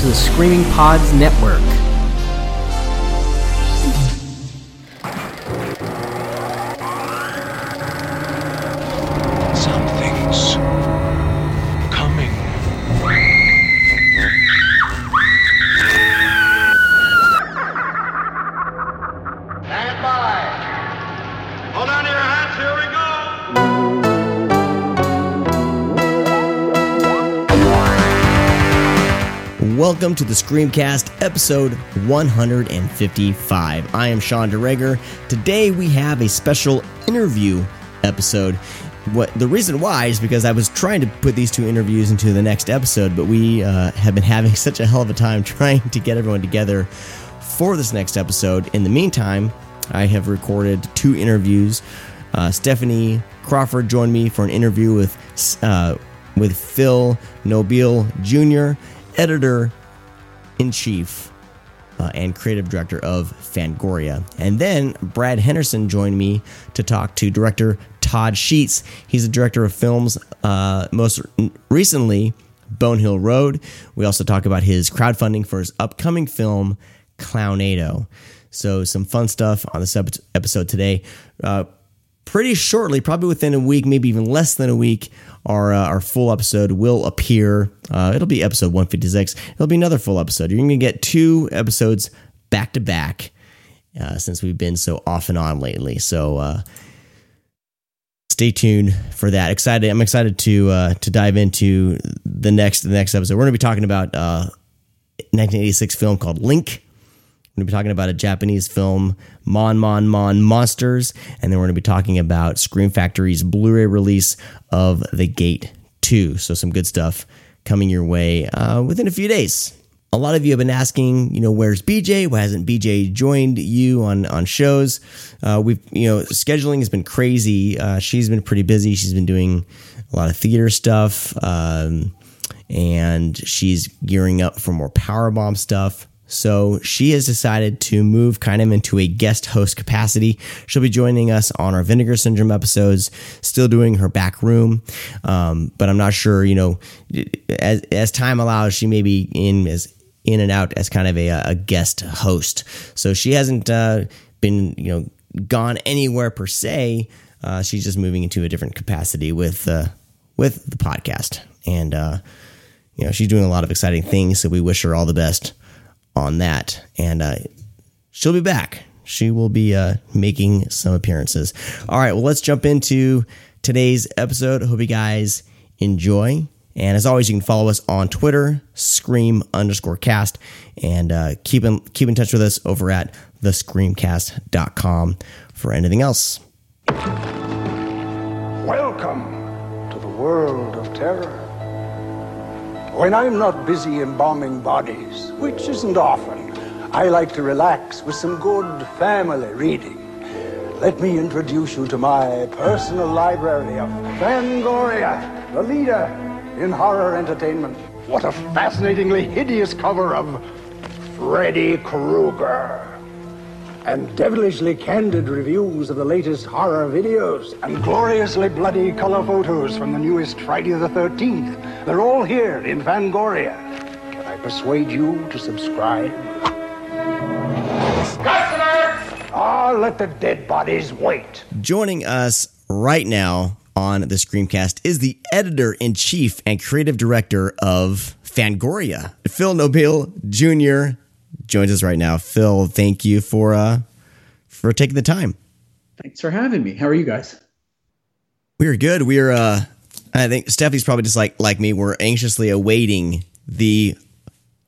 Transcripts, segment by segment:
to the Screaming Pods Network. Welcome to the Screamcast, episode 155. I am Sean DeReger. Today we have a special interview episode. What the reason why is because I was trying to put these two interviews into the next episode, but we uh, have been having such a hell of a time trying to get everyone together for this next episode. In the meantime, I have recorded two interviews. Uh, Stephanie Crawford joined me for an interview with uh, with Phil Nobile Jr., editor in chief uh, and creative director of Fangoria. And then Brad Henderson joined me to talk to director Todd Sheets. He's the director of films, uh, most recently, Bonehill Road. We also talk about his crowdfunding for his upcoming film, Clownado. So, some fun stuff on this episode today. Uh, pretty shortly, probably within a week, maybe even less than a week, our uh, our full episode will appear. Uh, it'll be episode 156. It'll be another full episode. You're going to get two episodes back to back uh, since we've been so off and on lately. So uh, stay tuned for that. Excited. I'm excited to uh, to dive into the next the next episode. We're going to be talking about uh, 1986 film called Link. Going to be talking about a Japanese film, Mon Mon Mon Monsters, and then we're going to be talking about Scream Factory's Blu-ray release of The Gate 2. So some good stuff coming your way uh, within a few days. A lot of you have been asking, you know, where's BJ? Why hasn't BJ joined you on on shows? Uh, we've, you know, scheduling has been crazy. Uh, she's been pretty busy. She's been doing a lot of theater stuff, um, and she's gearing up for more Powerbomb stuff. So she has decided to move kind of into a guest host capacity. She'll be joining us on our Vinegar Syndrome episodes, still doing her back room. Um, but I'm not sure, you know, as, as time allows, she may be in as in and out as kind of a, a guest host. So she hasn't uh, been, you know, gone anywhere per se. Uh, she's just moving into a different capacity with uh, with the podcast, and uh, you know, she's doing a lot of exciting things. So we wish her all the best on that. And uh, she'll be back. She will be uh, making some appearances. All right, well, let's jump into today's episode. Hope you guys enjoy. And as always, you can follow us on Twitter, scream underscore cast, and uh, keep, in, keep in touch with us over at thescreamcast.com for anything else. Welcome to the world of terror. When I'm not busy embalming bodies, which isn't often, I like to relax with some good family reading. Let me introduce you to my personal library of Fangoria, the leader in horror entertainment. What a fascinatingly hideous cover of Freddy Krueger. And devilishly candid reviews of the latest horror videos and gloriously bloody color photos from the newest Friday the 13th. They're all here in Fangoria. Can I persuade you to subscribe? Customers! Ah, let the dead bodies wait. Joining us right now on the Screamcast is the editor in chief and creative director of Fangoria, Phil Nobile Jr. joins us right now. Phil, thank you for uh, for taking the time. Thanks for having me. How are you guys? We're good. We're uh, I think Stephanie's probably just like like me. We're anxiously awaiting the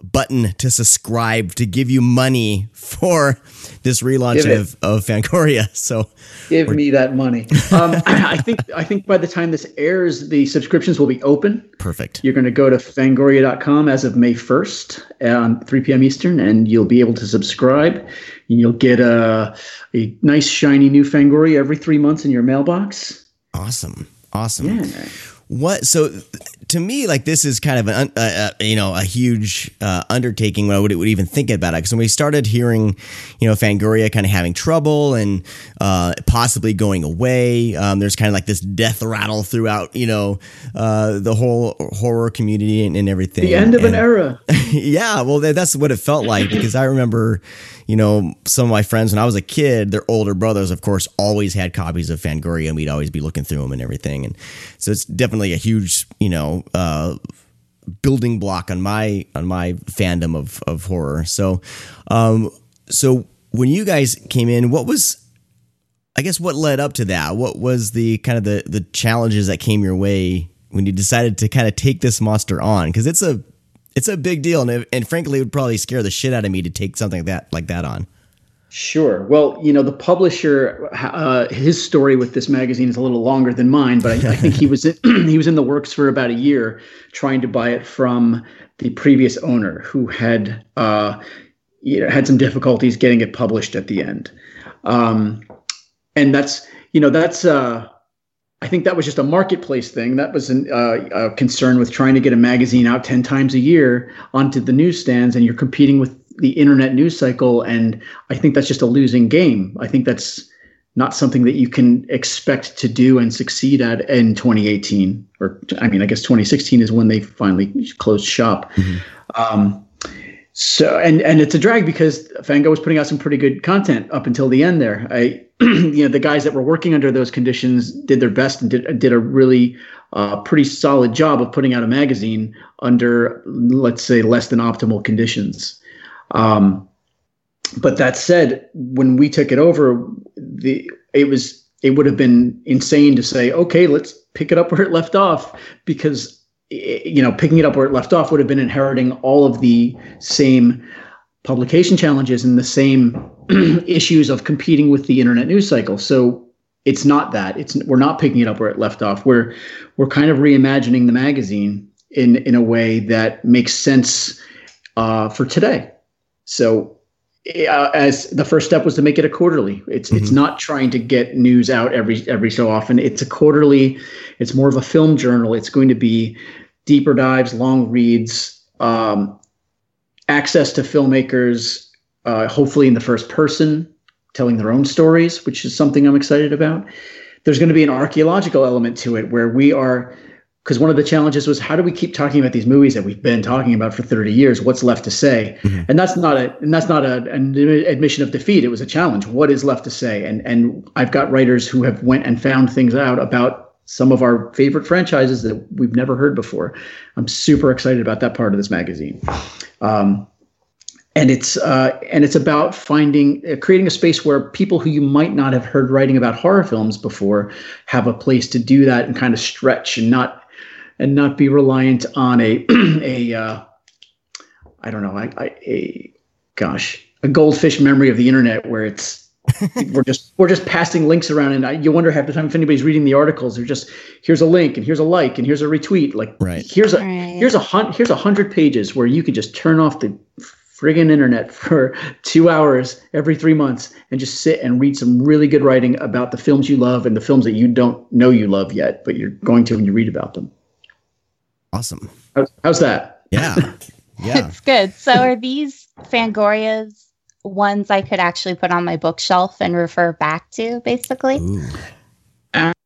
button to subscribe to give you money for this relaunch of, of Fangoria. So Give me that money. Um, I think I think by the time this airs, the subscriptions will be open. perfect. You're going to go to fangoria.com as of May 1st at 3 p.m. Eastern, and you'll be able to subscribe. And you'll get a, a nice, shiny new Fangoria every three months in your mailbox. Awesome. Awesome. Yeah. What so to me like this is kind of an uh, uh, you know a huge uh, undertaking when I would, would even think about it because when we started hearing you know Fangoria kind of having trouble and uh, possibly going away um, there's kind of like this death rattle throughout you know uh, the whole horror community and, and everything The end of an era. yeah, well, that's what it felt like because I remember, you know, some of my friends when I was a kid, their older brothers, of course, always had copies of Fangoria, and we'd always be looking through them and everything. And so it's definitely a huge, you know, uh, building block on my on my fandom of of horror. So, um, so when you guys came in, what was I guess what led up to that? What was the kind of the the challenges that came your way when you decided to kind of take this monster on? Because it's a it's a big deal, and, and frankly, it would probably scare the shit out of me to take something like that like that on. Sure. Well, you know, the publisher, uh, his story with this magazine is a little longer than mine, but I, I think he was in, he was in the works for about a year trying to buy it from the previous owner, who had uh, you know had some difficulties getting it published at the end. Um, and that's you know that's uh, I think that was just a marketplace thing. That was an, uh, a concern with trying to get a magazine out ten times a year onto the newsstands, and you're competing with the internet news cycle. And I think that's just a losing game. I think that's not something that you can expect to do and succeed at in 2018. Or I mean, I guess 2016 is when they finally closed shop. Um, so and and it's a drag because Fango was putting out some pretty good content up until the end there. I you know the guys that were working under those conditions did their best and did did a really uh, pretty solid job of putting out a magazine under let's say less than optimal conditions. Um, but that said, when we took it over, the it was it would have been insane to say, okay, let's pick it up where it left off, because you know picking it up where it left off would have been inheriting all of the same publication challenges and the same issues of competing with the internet news cycle. So it's not that it's we're not picking it up where it left off. We're we're kind of reimagining the magazine in in a way that makes sense uh, for today. So uh, as the first step was to make it a quarterly. It's it's not trying to get news out every every so often. It's a quarterly. It's more of a film journal. It's going to be deeper dives, long reads, um, access to filmmakers, uh, hopefully in the first person, telling their own stories, which is something I'm excited about. There's going to be an archaeological element to it where we are because one of the challenges was how do we keep talking about these movies that we've been talking about for 30 years? What's left to say? And that's not a and that's not a, an admission of defeat. It was a challenge. What is left to say? And and i've got writers who have went and found things out about some of our favorite franchises that we've never heard before. I'm super excited about that part of this magazine. Um, and it's uh, and it's about finding uh, creating a space where people who you might not have heard writing about horror films before have a place to do that and kind of stretch and not and not be reliant on a a uh, I don't know I, I, a gosh a goldfish memory of the internet where it's we're just we're just passing links around and I, you wonder half the time if anybody's reading the articles they're just here's a link and here's a like and here's a retweet like Right. here's a Right. here's a hun- here's a hundred pages where you could just turn off the friggin' internet for two hours every three months and just sit and read some really good writing about the films you love and the films that you don't know you love yet but you're going to when you read about them Awesome. how's, how's that Yeah. Yeah. It's good. So are these Fangorias ones I could actually put on my bookshelf and refer back to, basically? Ooh.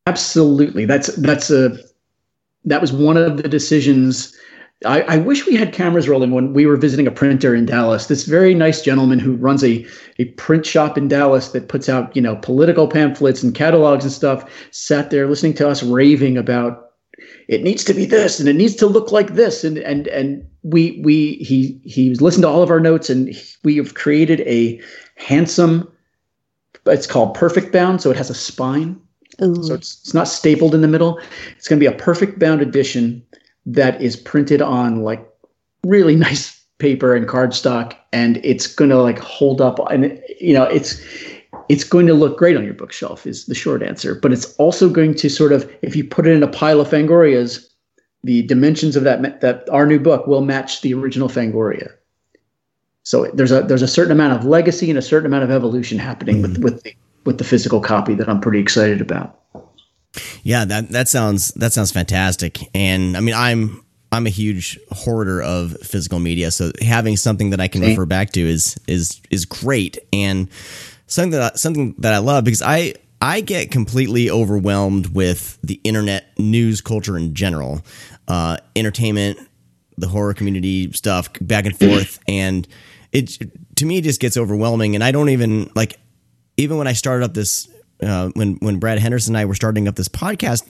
Absolutely. That's that's a that was one of the decisions. I, I wish we had cameras rolling when we were visiting a printer in Dallas. This very nice gentleman who runs a, a print shop in Dallas that puts out, you know, political pamphlets and catalogs and stuff, sat there listening to us raving about it needs to be this and it needs to look like this. And and and we we he he was listened to all of our notes and we have created a handsome it's called perfect bound, so it has a spine. Ooh. So it's, it's not stapled in the middle. It's going to be a perfect bound edition that is printed on like really nice paper and cardstock, and it's going to like hold up. And you know, it's it's going to look great on your bookshelf. Is the short answer. But it's also going to sort of, if you put it in a pile of Fangorias, the dimensions of that that our new book will match the original Fangoria. So there's a there's a certain amount of legacy and a certain amount of evolution happening with mm-hmm. with the with the physical copy that I'm pretty excited about. Yeah, that that sounds that sounds fantastic. And I mean, I'm I'm a huge hoarder of physical media, so having something that I can refer back to is is is great and something that something that I love because I I get completely overwhelmed with the internet news culture in general, uh, entertainment, the horror community stuff, back and forth, and it to me it just gets overwhelming. And I don't even like even when I started up this uh, when when Brad Henderson and I were starting up this podcast,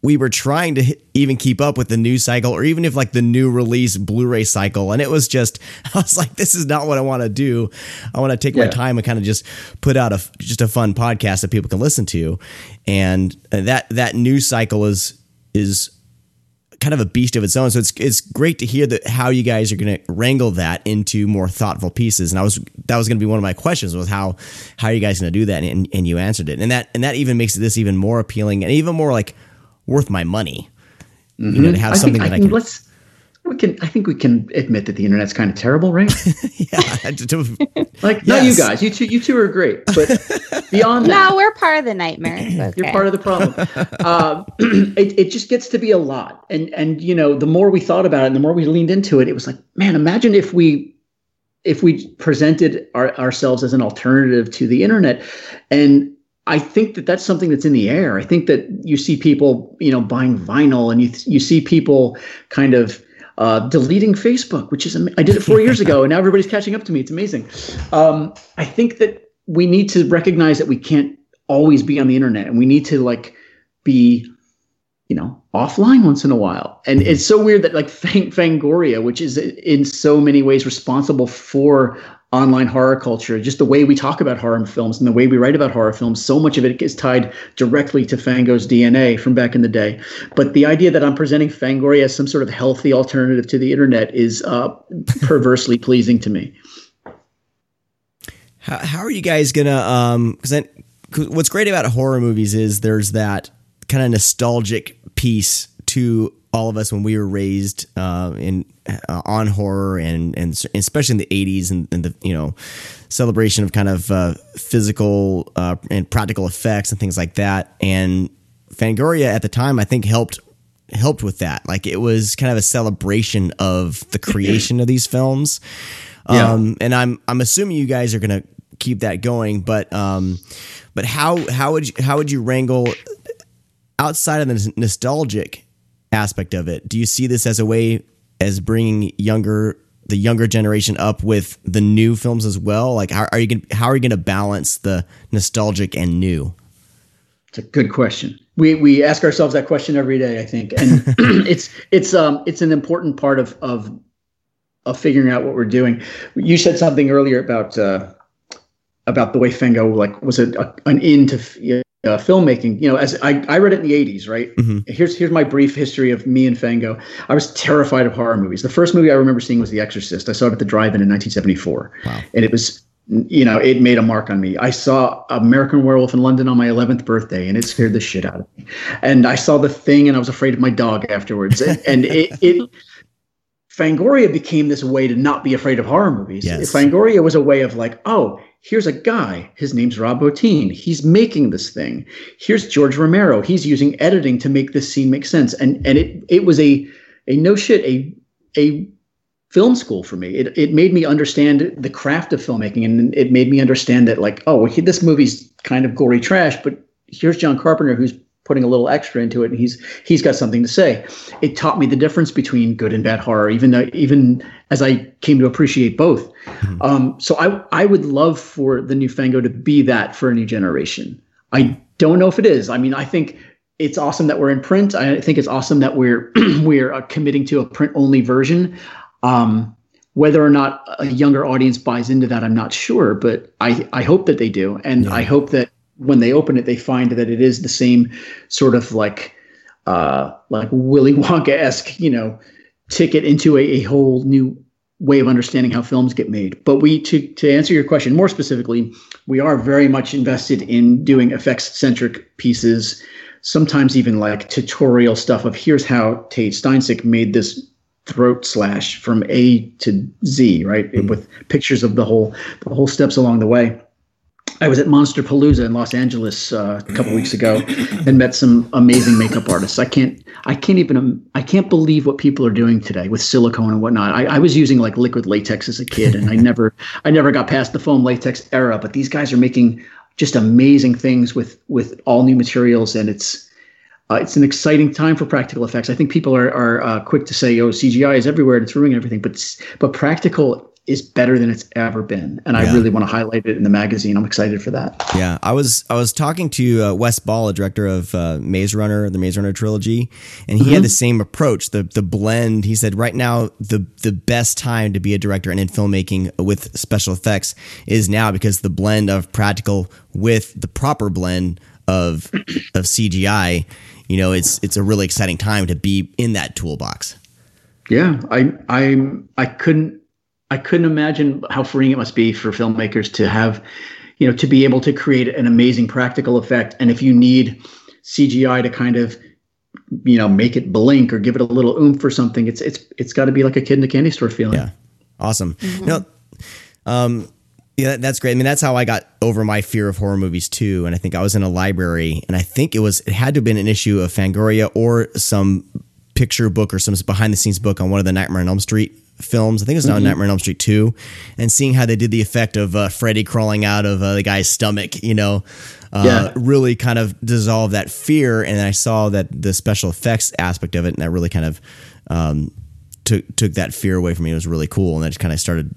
we were trying to even keep up with the news cycle or even if like the new release Blu-ray cycle and it was just I was like this is not what I want to do. I want to take my time and kind of just put out a just a fun podcast that people can listen to and uh, that that news cycle is is kind of a beast of its own. So it's it's great to hear that how you guys are going to wrangle that into more thoughtful pieces. And I was that was going to be one of my questions was how how are you guys going to do that? And, and you answered it. And that and that even makes this even more appealing and even more like worth my money. You know, to have I something think, that I I can. let's we can I think we can admit that the internet's kind of terrible, right? yeah, to- Like not you guys, you two you two are great, but beyond that, No, we're part of the nightmare. Okay. You're part of the problem. uh, it, it just gets to be a lot, and and you know, the more we thought about it, and the more we leaned into it, it was like, man, imagine if we if we presented our, ourselves as an alternative to the internet, and I think that that's something that's in the air. I think that you see people, you know, buying vinyl, and you you see people kind of. Uh, deleting Facebook, which is am- I did it four years ago, and now everybody's catching up to me. It's amazing. Um, I think that we need to recognize that we can't always be on the internet, and we need to like be, you know, offline once in a while. And it's so weird that like Fang- Fangoria, which is in so many ways responsible for online horror culture, just the way we talk about horror films and the way we write about horror films, so much of it is tied directly to Fango's DNA from back in the day. But the idea that I'm presenting Fangoria as some sort of healthy alternative to the internet is uh, perversely pleasing to me. How, how are you guys gonna? Um, because what's great about horror movies is there's that kind of nostalgic piece to all of us when we were raised uh, in uh, on horror and and especially in the 80s and, and the you know celebration of kind of uh, physical uh, and practical effects and things like that. And Fangoria at the time I think helped helped with that. Like it was kind of a celebration of the creation of these films. Yeah. um, and I'm I'm assuming you guys are gonna keep that going, but um, but how how would you how would you wrangle outside of the nostalgic aspect of it? Do you see this as a way as bringing younger the younger generation up with the new films as well? Like how are you gonna how are you gonna balance the nostalgic and new? It's a good question. We we ask ourselves that question every day, I think, and it's it's um it's an important part of of of figuring out what we're doing. You said something earlier about uh, about the way Fango like was a, a an into uh, filmmaking. You know, as I, I read it in the '80s, right? Here's here's my brief history of me and Fango. I was terrified of horror movies. The first movie I remember seeing was The Exorcist. I saw it at the drive-in in 1974, and it was you know it made a mark on me. I saw American Werewolf in London on my 11th birthday, and it scared the shit out of me. And I saw The Thing, and I was afraid of my dog afterwards. and, and it it Fangoria became this way to not be afraid of horror movies. Yes. Fangoria was a way of like, oh, here's a guy. His name's Rob Bottin. He's making this thing. Here's George Romero. He's using editing to make this scene make sense. And and it it was a a no shit a a film school for me. It it made me understand the craft of filmmaking, and it made me understand that like, oh, this movie's kind of gory trash, but here's John Carpenter who's putting a little extra into it and he's he's got something to say. It taught me the difference between good and bad horror even though even as i came to appreciate both. Um, so i i would love for the new fango to be that for a new generation. I don't know if it is. I mean i think it's awesome that we're in print. I think it's awesome that we're we're uh, committing to a print only version. Um, whether or not a younger audience buys into that i'm not sure but i i hope that they do. And i hope that when they open it, they find that it is the same sort of like uh, like Willy Wonka esque, you know, ticket into a, a whole new way of understanding how films get made. But we to to answer your question more specifically, we are very much invested in doing effects centric pieces. Sometimes even like tutorial stuff of here's how Tate Steinsiek made this throat slash from A to Z, right? With pictures of the whole the whole steps along the way I was at Monsterpalooza in Los Angeles uh, a couple weeks ago and met some amazing makeup artists. I can't, I can't even, um, I can't believe what people are doing today with silicone and whatnot. I, I was using like liquid latex as a kid, and I never, I never got past the foam latex era. But these guys are making just amazing things with with all new materials, and it's uh, it's an exciting time for practical effects. I think people are are uh, quick to say, "Oh, CGI is everywhere; and it's ruining everything." But but practical is better than it's ever been, and I really want to highlight it in the magazine. I'm excited for that. Yeah, I was I was talking to uh, Wes Ball, a director of uh, Maze Runner, the Maze Runner trilogy, and he had the same approach. The the blend. He said right now the the best time to be a director and in filmmaking with special effects is now because the blend of practical with the proper blend of of CGI. You know, it's it's a really exciting time to be in that toolbox. Yeah, I I'm I couldn't I couldn't imagine how freeing it must be for filmmakers to have, you know, to be able to create an amazing practical effect. And if you need CGI to kind of, you know, make it blink or give it a little oomph or something, it's it's it's got to be like a kid in a candy store feeling. Yeah. Awesome. No, um, yeah, that's great. I mean, that's how I got over my fear of horror movies too. And I think I was in a library, and I think it was it had to have been an issue of Fangoria or some picture book or some behind the scenes book on one of the Nightmare on Elm Street films. I think it was now Nightmare on Elm Street two, and seeing how they did the effect of uh, Freddy crawling out of uh, the guy's stomach, you know. Uh, Yeah. really kind of dissolved that fear, and I saw that the special effects aspect of it, and that really kind of um, took took that fear away from me. It was really cool, and that just kind of started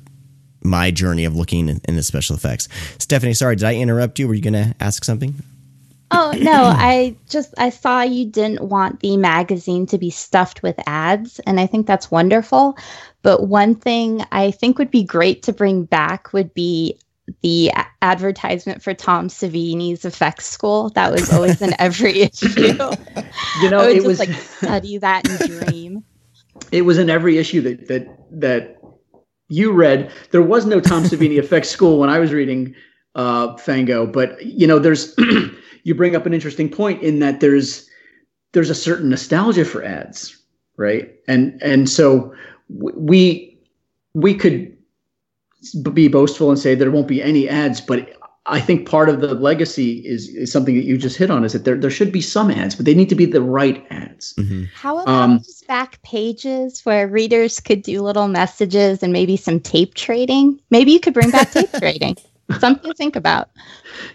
my journey of looking in, into special effects. Stephanie, sorry, did I interrupt you? Were you going to ask something? Oh no, I just I saw you didn't want the magazine to be stuffed with ads and I think that's wonderful. But one thing I think would be great to bring back would be the advertisement for Tom Savini's effects school. That was always in every issue. You know, it just was like study that and dream. it was in every issue that that that you read. There was no Tom Savini effects school when I was reading uh, Fango, but you know, there's you bring up an interesting point in that there's there's a certain nostalgia for ads, right? And and so we we could be boastful and say there won't be any ads, but I think part of the legacy is, is something that you just hit on is that there, there should be some ads, but they need to be the right ads. How about Um, just back pages where readers could do little messages and maybe some tape trading? Maybe you could bring back tape trading. Something to think about.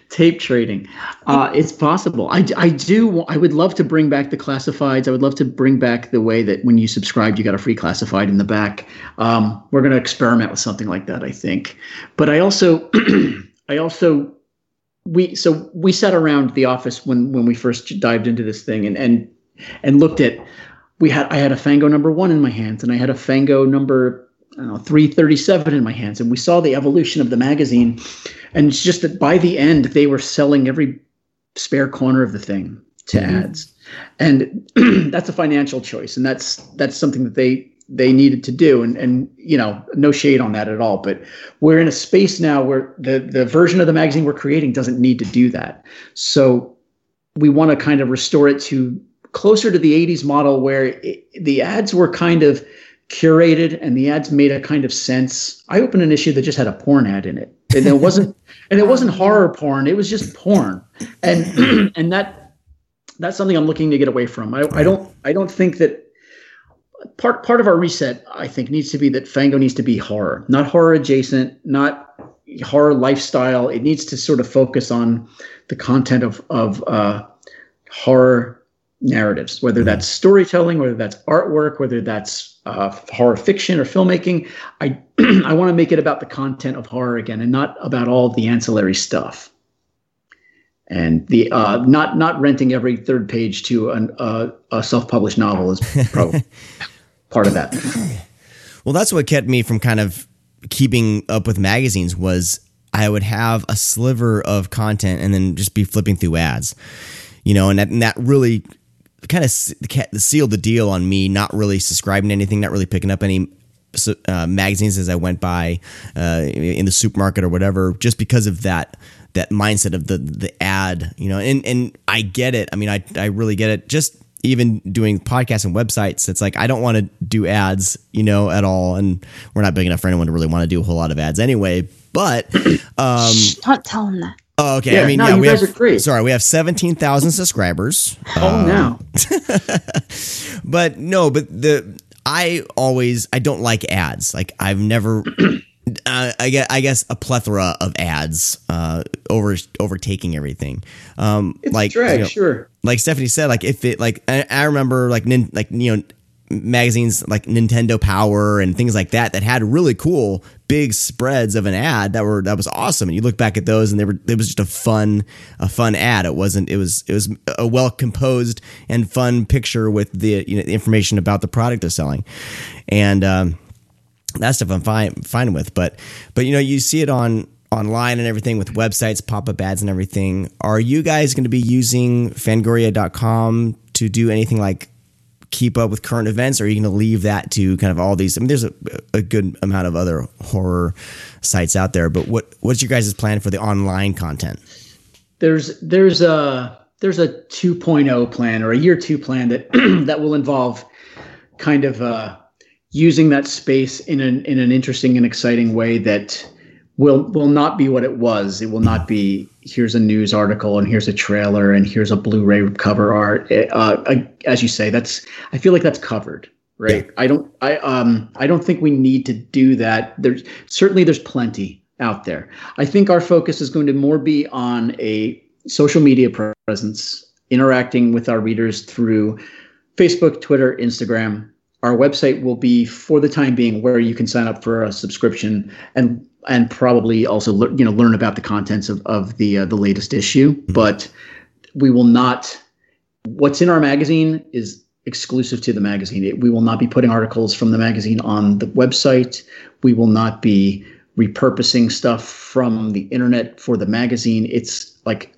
tape trading. Uh, it's possible. I, I do i would love to bring back the classifieds. I would love to bring back the way that when you subscribed you got a free classified in the back. Um, we're going to experiment with something like that i think. But i also i also we so we sat around the office when when we first dived into this thing and and and looked at we had i had a fango number one in my hands and i had a fango number I don't know, 337 in my hands and we saw the evolution of the magazine and it's just that by the end they were selling every spare corner of the thing to mm-hmm. ads. And that's a financial choice and that's that's something that they they needed to do and and you know no shade on that at all but we're in a space now where the the version of the magazine we're creating doesn't need to do that. So we want to kind of restore it to closer to the 80s model where it, the ads were kind of curated and the ads made a kind of sense. I opened an issue that just had a porn ad in it. And it wasn't and it wasn't horror porn, it was just porn. And and that that's something I'm looking to get away from. I, I don't I don't think that part part of our reset I think needs to be that Fango needs to be horror, not horror adjacent, not horror lifestyle. It needs to sort of focus on the content of of uh, horror narratives, whether that's storytelling, whether that's artwork, whether that's uh, horror fiction or filmmaking. I I want to make it about the content of horror again, and not about all the ancillary stuff. And the uh, not not renting every third page to an, uh, a self-published novel is probably part of that. Well, that's what kept me from kind of keeping up with magazines was I would have a sliver of content and then just be flipping through ads, you know, and that, and that really kind of sealed the deal on me not really subscribing to anything, not really picking up any uh, magazines as I went by uh, in the supermarket or whatever, just because of that that mindset of the the ad, you know. And and I get it. I mean, I I really get it. Just even doing podcasts and websites, it's like I don't want to do ads, you know, at all. And we're not big enough for anyone to really want to do a whole lot of ads anyway. But um, Don't tell them that. Oh, okay. Yeah, I mean, no, yeah, you we guys have sorry, we have seventeen thousand subscribers. oh, now. but no, but the I always I don't like ads. Like I've never. Uh, I guess I guess a plethora of ads uh, over overtaking everything. Um, It's like drag, you know, sure. like Stephanie said, like if it like I, I remember like nin, like you know magazines like Nintendo Power and things like that that had really cool big spreads of an ad that were that was awesome. And you look back at those and they were it was just a fun a fun ad. It wasn't it was it was a well composed and fun picture with the you know information about the product they're selling, and um, that stuff I'm fine fine with. But but you know you see it on online and everything with websites, pop up ads and everything. Are you guys going to be using Fangoria.com to do anything like keep up with current events? Or are you going to leave that to kind of all these? I mean, there's a, a good amount of other horror sites out there, but what what's your guys' plan for the online content? there's there's a there's a 2.0 plan or a year two plan that that will involve kind of uh, using that space in an in an interesting and exciting way that will will not be what it was. It will not be here's a news article and here's a trailer and here's a Blu-ray cover art. Uh, I, as you say, that's I feel like that's covered. Right. I don't I um I don't think we need to do that. There's certainly there's plenty out there. I think our focus is going to more be on a social media presence, interacting with our readers through Facebook, Twitter, Instagram. Our website will be, for the time being, where you can sign up for a subscription and and probably also lear- you know learn about the contents of of the uh, the latest issue. But we will not. What's in our magazine is exclusive to the magazine. It, we will not be putting articles from the magazine on the website. We will not be repurposing stuff from the internet for the magazine. It's like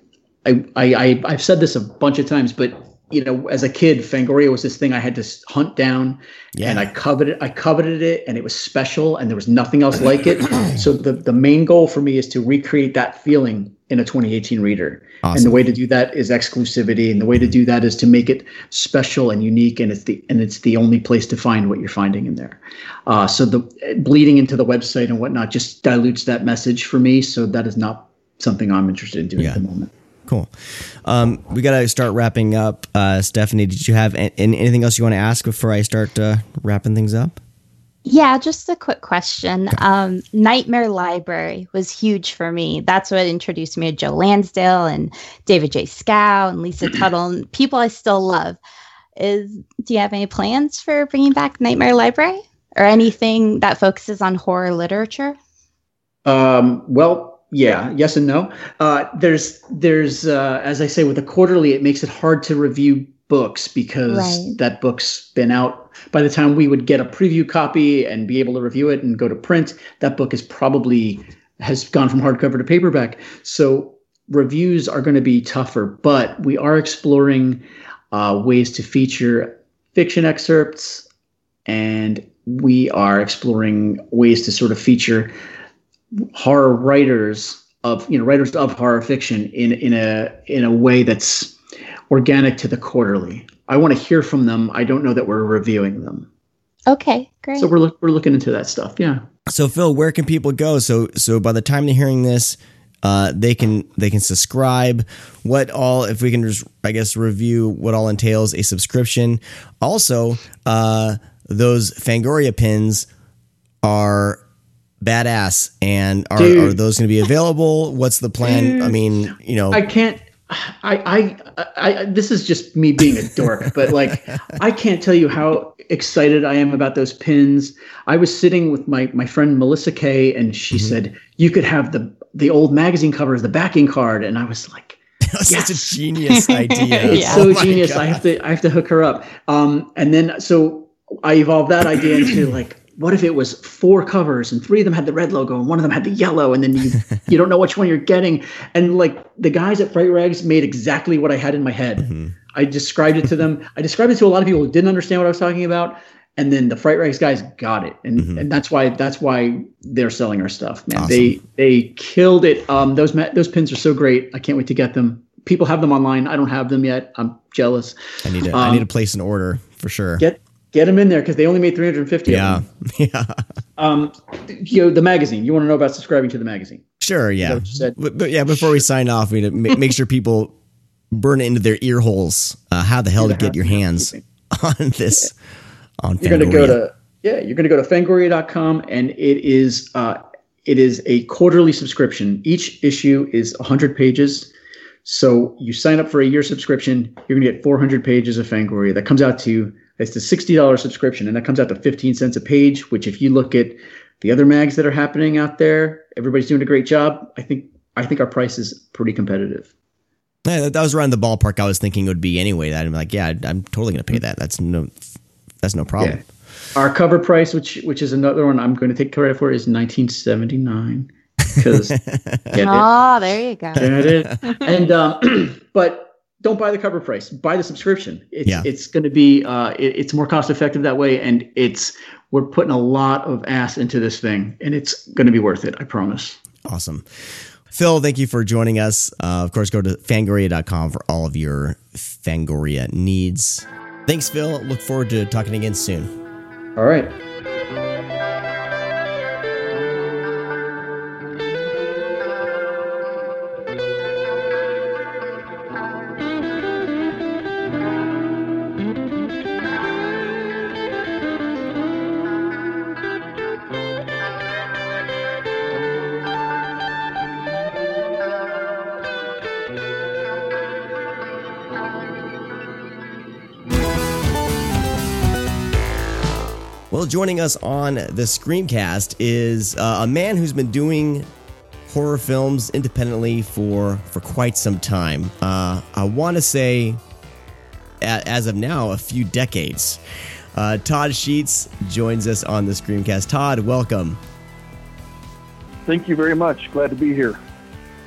I, I, I I've said this a bunch of times, but you know, as a kid, Fangoria was this thing I had to hunt down, Yeah. and I coveted I coveted it, and it was special, and there was nothing else like it. so the the main goal for me is to recreate that feeling in a 2018 reader, and the way to do that is exclusivity, and the way to do that is to make it special and unique, and it's the and it's the only place to find what you're finding in there. Uh, so the bleeding into the website and whatnot just dilutes that message for me. So that is not something I'm interested in doing Yeah. at the moment. Cool. Um, we got to start wrapping up. Uh, Stephanie, did you have an- anything else you want to ask before I start uh, wrapping things up? Yeah, just a quick question. Um, Nightmare Library was huge for me. That's what introduced me to Joe Lansdale and David J. Schow and Lisa Tuttle, and people I still love. Is do you have any plans for bringing back Nightmare Library or anything that focuses on horror literature? Um, well, yeah, yes and no. Uh, there's, there's, uh, as I say, with a quarterly, it makes it hard to review books because Right. that book's been out. By the time we would get a preview copy and be able to review it and go to print, that book is probably has gone from hardcover to paperback. So reviews are going to be tougher, but we are exploring uh, ways to feature fiction excerpts and we are exploring ways to sort of feature horror writers of you know writers of horror fiction in in a in a way that's organic to the quarterly. I want to hear from them. I don't know that we're reviewing them. Okay, great. So we're look, we're looking into that stuff. Yeah. So Phil, where can people go? So so by the time they're hearing this, uh, they can they can subscribe. What all if we can just I guess review what all entails a subscription. Also, uh, those Fangoria pins are badass, and are, are those going to be available? What's the plan? I mean, you know, I can't. I, I, I, this is just me being a dork, but like, I can't tell you how excited I am about those pins. I was sitting with my, my friend Melissa Kay and she said, you could have the, the old magazine cover as the backing card. And I was like, that's yes. such a genius idea. it's Yeah. so Oh genius. I have to I have to hook her up. Um, and then so I evolved that idea into like, what if it was four covers and three of them had the red logo and one of them had the yellow, and then you you don't know which one you're getting. And like the guys at Fright Rags made exactly what I had in my head. Mm-hmm. I described it to them. I described it to a lot of people who didn't understand what I was talking about. And then the Fright Rags guys got it, and and that's why that's why they're selling our stuff, man. They they killed it. Um, those those pins are so great. I can't wait to get them. People have them online. I don't have them yet. I'm jealous. I need to I need to place an order for sure. Get Get them in there because they only made 350 Yeah. of them. Yeah. Um, you know, the magazine. You want to know about subscribing to the magazine? Sure. Yeah. said? But, but yeah, before we sign off, we need to ma- make sure people burn it into their ear holes. Uh, how the hell to get your hands on this on You're going to go to yeah, you're going to go to fangoria.com and it is uh, it is a quarterly subscription. Each issue is 100 pages. So you sign up for a year subscription, you're going to get 400 pages of Fangoria. That comes out to it's a $60 subscription and that comes out to 15 cents a page, which if you look at the other mags that are happening out there, everybody's doing a great job. I think I think our price is pretty competitive. Yeah, that, that was around the ballpark I was thinking it would be anyway. That I'm like, yeah, I'm totally going to pay that. That's no, that's no problem. Yeah. Our cover price, which which is another one I'm going to take credit for, is 1979 because get it, Oh, there you go. get it, and um, but don't buy the cover price. Buy the subscription. It's Yeah. it's going to be uh, it- it's more cost effective that way, and it's we're putting a lot of ass into this thing, and it's going to be worth it. I promise. Awesome. Phil, thank you for joining us. Uh, of course, go to fangoria.com for all of your Fangoria needs. Thanks, Phil. Look forward to talking again soon. All right. Joining us on the Screamcast is uh, a man who's been doing horror films independently for for quite some time. Uh, I want to say, a- as of now, a few decades. Uh, Todd Sheets joins us on the Screamcast. Todd, welcome. Thank you very much. Glad to be here.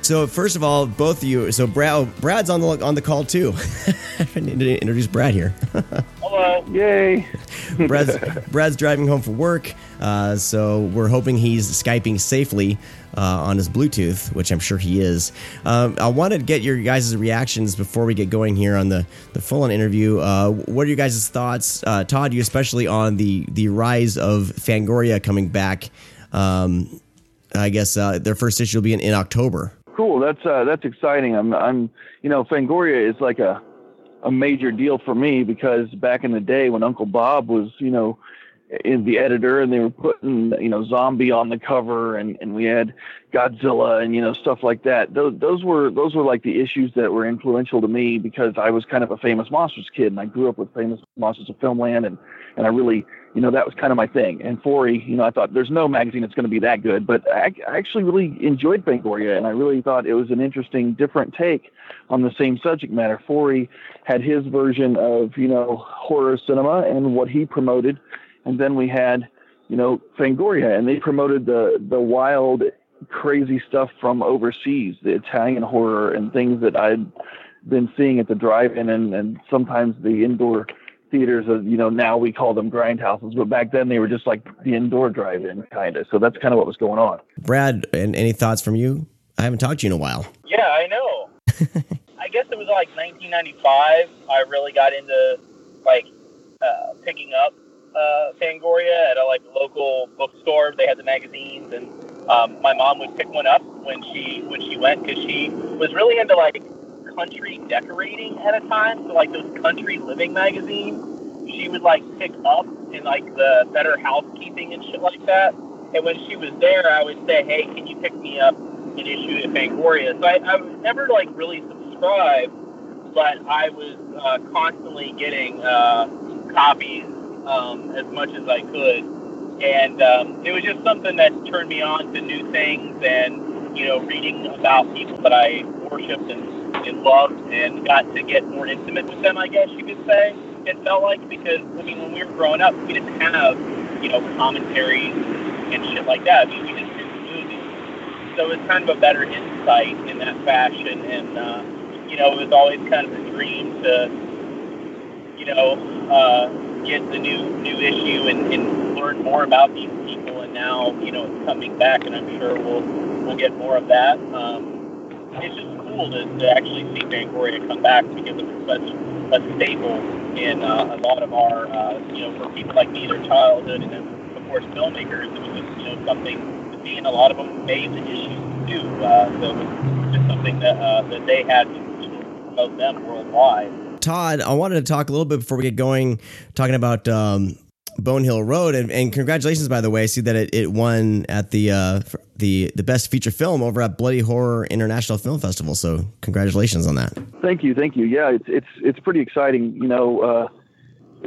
So first of all, both of you. So Brad, Brad's on the on the call too. I need to introduce Brad here. Hello. Yay. Brad's, Brad's driving home from work, uh, so we're hoping he's skyping safely uh, on his Bluetooth, which I'm sure he is. Um, I wanted to get your guys' reactions before we get going here on the the full-on interview. Uh, what are your guys' thoughts, uh, Todd? You especially on the the rise of Fangoria coming back. Um, I guess uh, their first issue will be in, in October. Cool. That's uh, that's exciting. I'm I'm you know Fangoria is like a a major deal for me because back in the day when Uncle Bob was you know in the editor and they were putting you know zombie on the cover and and we had Godzilla and you know stuff like that. Those those were those were like the issues that were influential to me because I was kind of a famous monsters kid and I grew up with famous monsters of filmland and and I really you know that was kind of my thing. And Forry, you know, I thought there's no magazine that's going to be that good, but I, I actually really enjoyed Fangoria and I really thought it was an interesting, different take on the same subject matter. Forry had his version of you know horror cinema and what he promoted, and then we had you know Fangoria and they promoted the the wild crazy stuff from overseas, the Italian horror and things that I'd been seeing at the drive-in and, and sometimes the indoor theaters. Of, you know, now we call them grindhouses, but back then they were just like the indoor drive-in kind of. So that's kind of what was going on. Brad, and any thoughts from you? I haven't talked to you in a while. Yeah, I know. I guess it was like 1995. I really got into like uh, picking up uh, Fangoria at a like local bookstore. They had the magazines, and um, my mom would pick one up when she when she went because she was really into like country decorating at a time. So like those country living magazines, she would like pick up in like the Better Housekeeping and shit like that. And when she was there, I would say, "Hey, can you pick me up an issue of Fangoria?" So I, I was never like really subscribed, but I was uh, constantly getting uh, copies um, as much as I could, and um, it was just something that turned me on to new things and you know reading about people that I worshipped and, and loved, and got to get more intimate with them. I guess you could say it felt like because I mean when we were growing up, we didn't have you know commentaries and shit like that. I mean, we just so it's kind of a better insight in that fashion, and uh, you know it was always kind of a dream to you know, uh, get the new new issue and, and learn more about these people. And now, you know, it's coming back, and I'm sure we'll we'll get more of that. Um, it's just cool to, to actually see Fangoria come back because it was such a staple in uh, a lot of our, uh, you know, for people like me, their childhood, and then of course filmmakers, it was just you know something to see, and a lot of them made the issues too. Uh, so it was just something that uh, that they had to promote them worldwide. Todd, I wanted to talk a little bit before we get going, talking about um, Bonehill Road, and, and, congratulations, by the way. I see that it, it won at the uh, the the best feature film over at Bloody Horror International Film Festival. So congratulations on that. Thank you, thank you. Yeah, it's it's it's pretty exciting. You know, uh,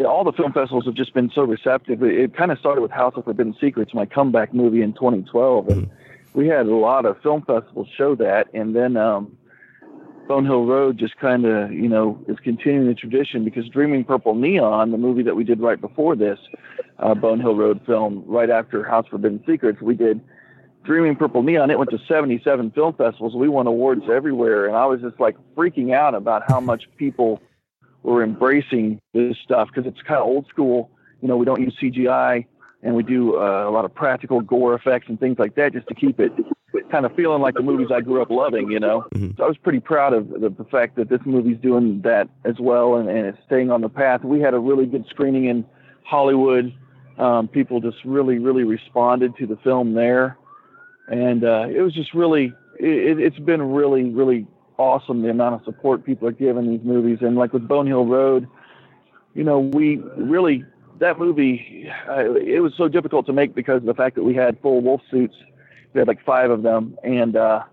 all the film festivals have just been so receptive. It, it kind of started with House of Forbidden Secrets, my comeback movie in 2012, and mm-hmm. we had a lot of film festivals show that, and then. Um, Bonehill Road just kind of, you know, is continuing the tradition because Dreaming Purple Neon, the movie that we did right before this uh, Bonehill Road film, right after House of Forbidden Secrets, we did Dreaming Purple Neon. It went to 77 film festivals. We won awards everywhere. And I was just like freaking out about how much people were embracing this stuff because it's kind of old school. You know, we don't use CGI and we do uh, a lot of practical gore effects and things like that just to keep it kind of feeling like the movies I grew up loving, you know. Mm-hmm. So I was pretty proud of the, the, fact that this movie's doing that as well and, and it's staying on the path. We had a really good screening in Hollywood. Um, people just really, really responded to the film there. And uh, it was just really, it, it's been really, really awesome the amount of support people are giving these movies. And like with Bonehill Road, you know, we really, that movie, uh, it was so difficult to make because of the fact that we had full wolf suits we had like five of them, and uh,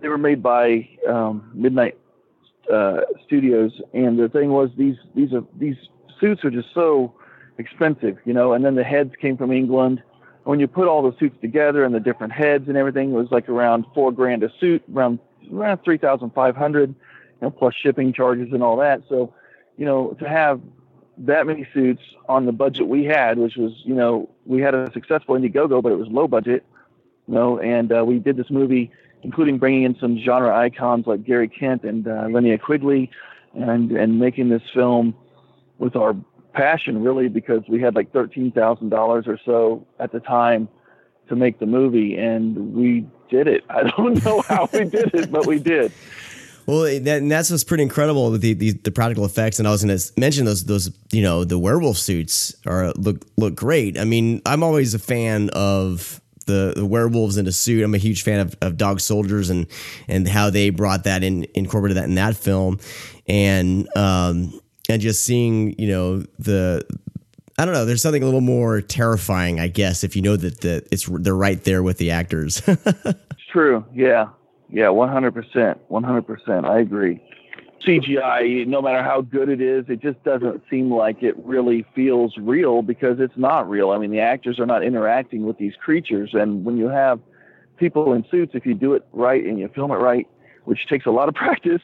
they were made by um, Midnight uh, Studios. And the thing was, these these are these suits are just so expensive, you know. And then the heads came from England. When you put all the suits together and the different heads and everything, it was like around four grand a suit, around around three thousand five hundred, you know, plus shipping charges and all that. So, you know, to have that many suits on the budget we had, which was, you know, we had a successful Indiegogo, but it was low budget you know, and uh, we did this movie, including bringing in some genre icons like Gary Kent and uh, Linnea Quigley, and and making this film with our passion really because we had like thirteen thousand dollars or so at the time to make the movie, and we did it. I don't know how we did it, but we did. Well, that, and that's what's pretty incredible with the, the, the practical effects. And I was going to mention those those you know the werewolf suits are look look great. I mean, I'm always a fan of the, the werewolves in a suit. I'm a huge fan of, of Dog Soldiers and and how they brought that in, incorporated that in that film, and um and just seeing you know the I don't know. There's something a little more terrifying, I guess, if you know that the, it's they're right there with the actors. it's true. Yeah. Yeah. 100%. 100%. I agree. CGI, no matter how good it is, it just doesn't seem like it really feels real because it's not real. I mean, the actors are not interacting with these creatures. And when you have people in suits, if you do it right and you film it right, which takes a lot of practice,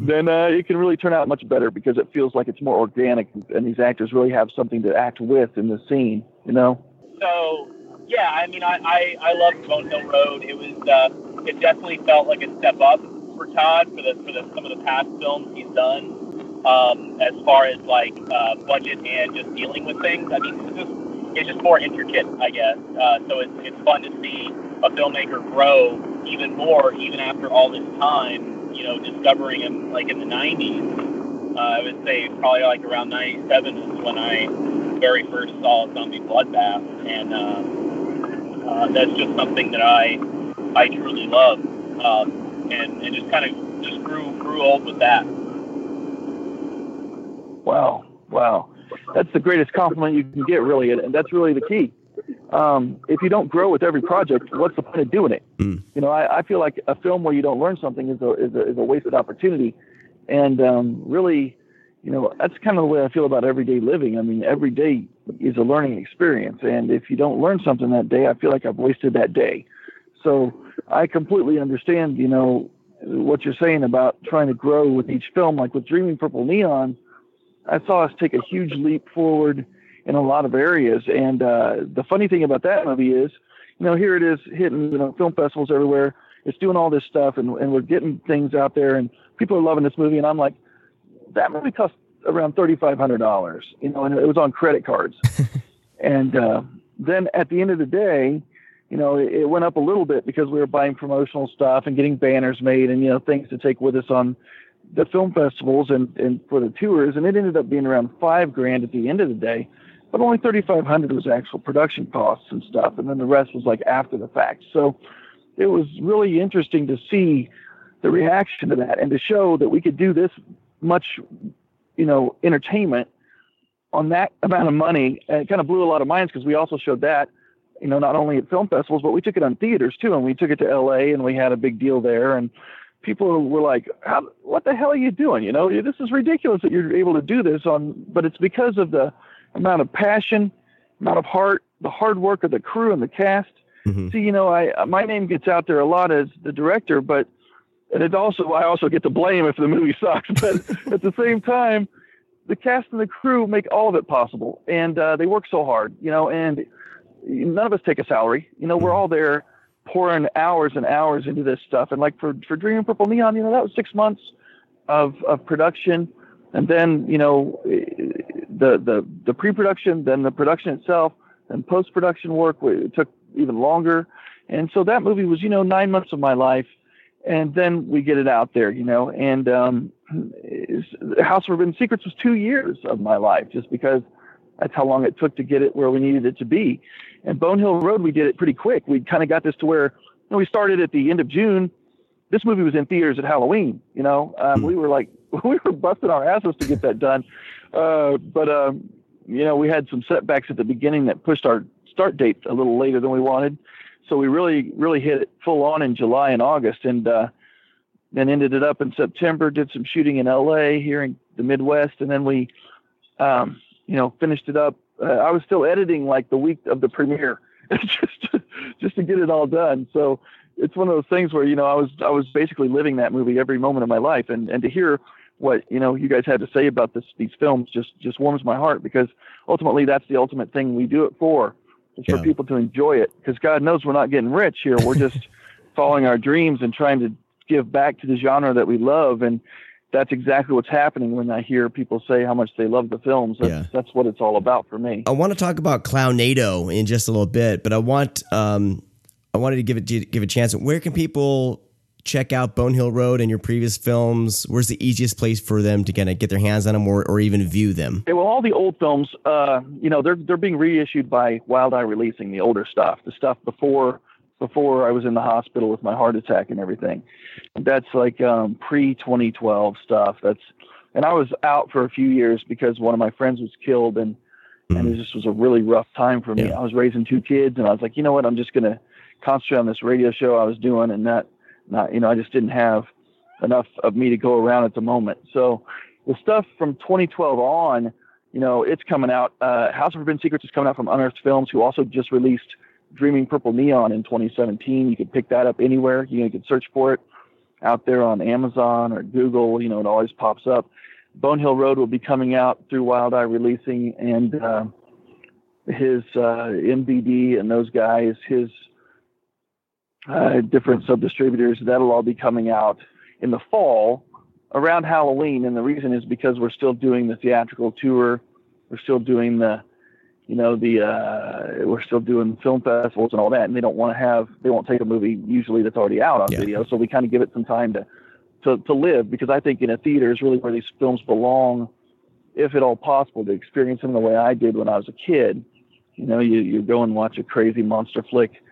then uh, it can really turn out much better because it feels like it's more organic and these actors really have something to act with in the scene, you know? So, yeah, I mean, I, I, I loved Bonehill Road. It was, uh, it definitely felt like a step up for Todd for the for the some of the past films he's done, um, as far as like uh, budget and just dealing with things. I mean, it's just it's just more intricate, I guess. Uh, so it's it's fun to see a filmmaker grow even more, even after all this time. You know, discovering him like in the '90s. Uh, I would say probably like around '97 is when I very first saw Zombie Bloodbath, and uh, uh, that's just something that I I truly love. Um, and, and just kind of just grew grew old with that. Wow, wow, that's the greatest compliment you can get, really, and that's really the key. Um, if you don't grow with every project, what's the point of doing it? Mm. You know, I, I, feel like a film where you don't learn something is a is a, is a wasted opportunity, and um, really, you know, that's kind of the way I feel about everyday living. I mean, every day is a learning experience, and if you don't learn something that day, I feel like I've wasted that day. So I completely understand, you know, what you're saying about trying to grow with each film. Like with Dreaming Purple Neon, I saw us take a huge leap forward in a lot of areas. And uh, the funny thing about that movie is, you know, here it is hitting, you know, film festivals everywhere. It's doing all this stuff, and, and we're getting things out there, and people are loving this movie. And I'm like, that movie cost around thirty-five hundred dollars, you know, and it was on credit cards. and uh, then at the end of the day, you know, it, it went up a little bit because we were buying promotional stuff and getting banners made and you know things to take with us on the film festivals and and for the tours. And it ended up being around five grand at the end of the day, but only thirty five hundred was actual production costs and stuff, and then the rest was like after the fact. So it was really interesting to see the reaction to that and to show that we could do this much, you know, entertainment on that amount of money. And it kind of blew a lot of minds because we also showed that, you know, not only at film festivals, but we took it on theaters too. And we took it to LA and we had a big deal there. And people were like, what the hell are you doing? You know, this is ridiculous that you're able to do this on, but it's because of the amount of passion, amount of heart, the hard work of the crew and the cast. Mm-hmm. See, you know, I, my name gets out there a lot as the director, but and it also I also get to blame if the movie sucks. But at the same time, the cast and the crew make all of it possible, and uh, they work so hard, you know. And none of us take a salary, you know. We're all there pouring hours and hours into this stuff. And like for for Dreaming Purple Neon, you know, that was six months of of production, and then you know the the the pre-production, then the production itself, and post-production work. It took even longer, and so that movie was you know nine months of my life and then we get it out there, you know. And um, House of Forbidden Secrets was two years of my life, just because that's how long it took to get it where we needed it to be. And Bonehill Road, we did it pretty quick. We kind of got this to where you know, we started at the end of June. This movie was in theaters at Halloween. You know, um, we were like we were busting our asses to get that done, uh, but um, you know we had some setbacks at the beginning that pushed our start date a little later than we wanted so we really really hit it full on in July and August, and uh, then ended it up in September. Did some shooting in L.A. here in the Midwest, and then we, um, you know, finished it up. Uh, I was still editing like the week of the premiere, just to, just to get it all done. So it's one of those things where you know I was I was basically living that movie every moment of my life, and and to hear what you know you guys had to say about this these films just just warms my heart because ultimately that's the ultimate thing we do it for is yeah. for people to enjoy it because God knows we're not getting rich here. We're just following our dreams and trying to give back to the genre that we love. And that's exactly what's happening when I hear people say how much they love the films. That's, yeah. that's what it's all about for me. I want to talk about Clownado in just a little bit, but I want um, I wanted to give it give a chance. Where can people check out Bonehill Road and your previous films? Where's the easiest place for them to kind of get their hands on them or, or even view them? Okay, well, all the old films, uh, you know, they're they're being reissued by Wild Eye Releasing, the older stuff, the stuff before before I was in the hospital with my heart attack and everything. That's like um, pre 2012 stuff. That's and I was out for a few years because one of my friends was killed and mm-hmm. and it just was a really rough time for me. Yeah. I was raising two kids and I was like, you know what, I'm just gonna concentrate on this radio show I was doing and that not, you know, I just didn't have enough of me to go around at the moment. So the stuff from 2012 on, you know, it's coming out. Uh, House of Forbidden Secrets is coming out from Unearthed Films, who also just released Dreaming Purple Neon in 2017. You could pick that up anywhere. You, know, you can search for it out there on Amazon or Google. You know, it always pops up. Bonehill Road will be coming out through Wild Eye Releasing and uh, his uh, MVD and those guys. His uh, different sub distributors. That'll all be coming out in the fall around Halloween. And the reason is because we're still doing the theatrical tour. We're still doing the, you know, the, uh, we're still doing film festivals and all that. And they don't want to have, they won't take a movie usually that's already out on yeah. video. So we kind of give it some time to, to, to live because I think in a theater is really where these films belong, if at all possible, to experience them the way I did when I was a kid. You know, you, you go and watch a crazy monster flick